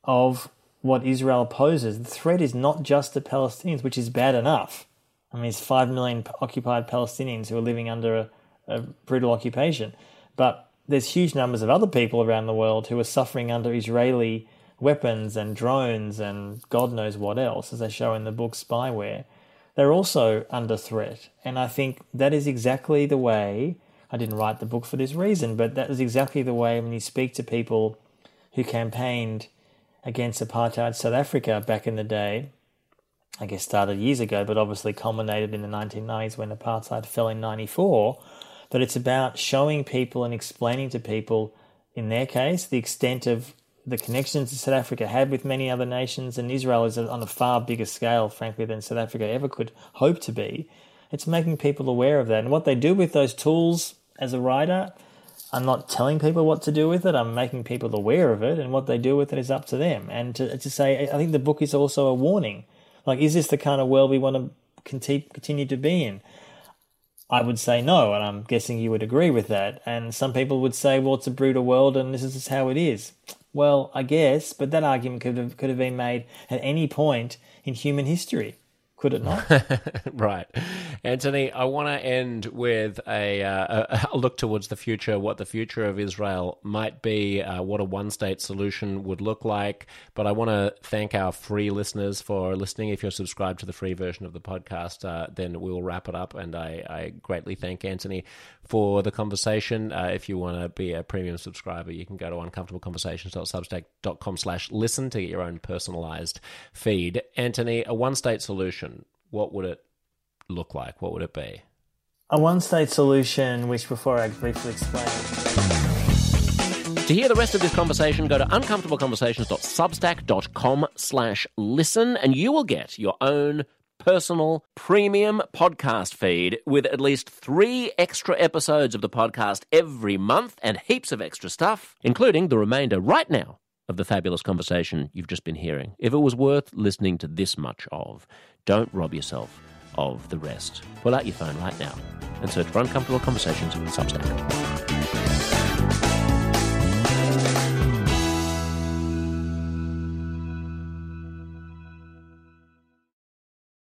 of what Israel poses. The threat is not just the Palestinians, which is bad enough. I mean, there's 5 million occupied Palestinians who are living under a, a brutal occupation. But there's huge numbers of other people around the world who are suffering under Israeli weapons and drones and God knows what else, as they show in the book Spyware they're also under threat. And I think that is exactly the way, I didn't write the book for this reason, but that is exactly the way when you speak to people who campaigned against apartheid South Africa back in the day, I guess started years ago, but obviously culminated in the 1990s when apartheid fell in 94, that it's about showing people and explaining to people, in their case, the extent of the connections that South Africa had with many other nations, and Israel is on a far bigger scale, frankly, than South Africa ever could hope to be. It's making people aware of that. And what they do with those tools as a writer, I'm not telling people what to do with it. I'm making people aware of it, and what they do with it is up to them. And to, to say, I think the book is also a warning. Like, is this the kind of world we want to continue to be in? I would say no, and I'm guessing you would agree with that. And some people would say, well, it's a brutal world, and this is how it is. Well, I guess, but that argument could have could have been made at any point in human history could it not? [laughs] right. Antony, I want to end with a, uh, [laughs] a, look towards the future, what the future of Israel might be, uh, what a one state solution would look like. But I want to thank our free listeners for listening. If you're subscribed to the free version of the podcast, uh, then we'll wrap it up. And I, I greatly thank Antony for the conversation. Uh, if you want to be a premium subscriber, you can go to uncomfortableconversations.substack.com slash listen to get your own personalized feed. Antony, a one state solution what would it look like? What would it be? A one state solution, which before I briefly explain. To hear the rest of this conversation, go to uncomfortableconversations.substack.com slash listen, and you will get your own personal premium podcast feed with at least three extra episodes of the podcast every month and heaps of extra stuff, including the remainder right now of the fabulous conversation you've just been hearing. If it was worth listening to this much of, don't rob yourself of the rest. Pull out your phone right now and search for Uncomfortable Conversations with Substack.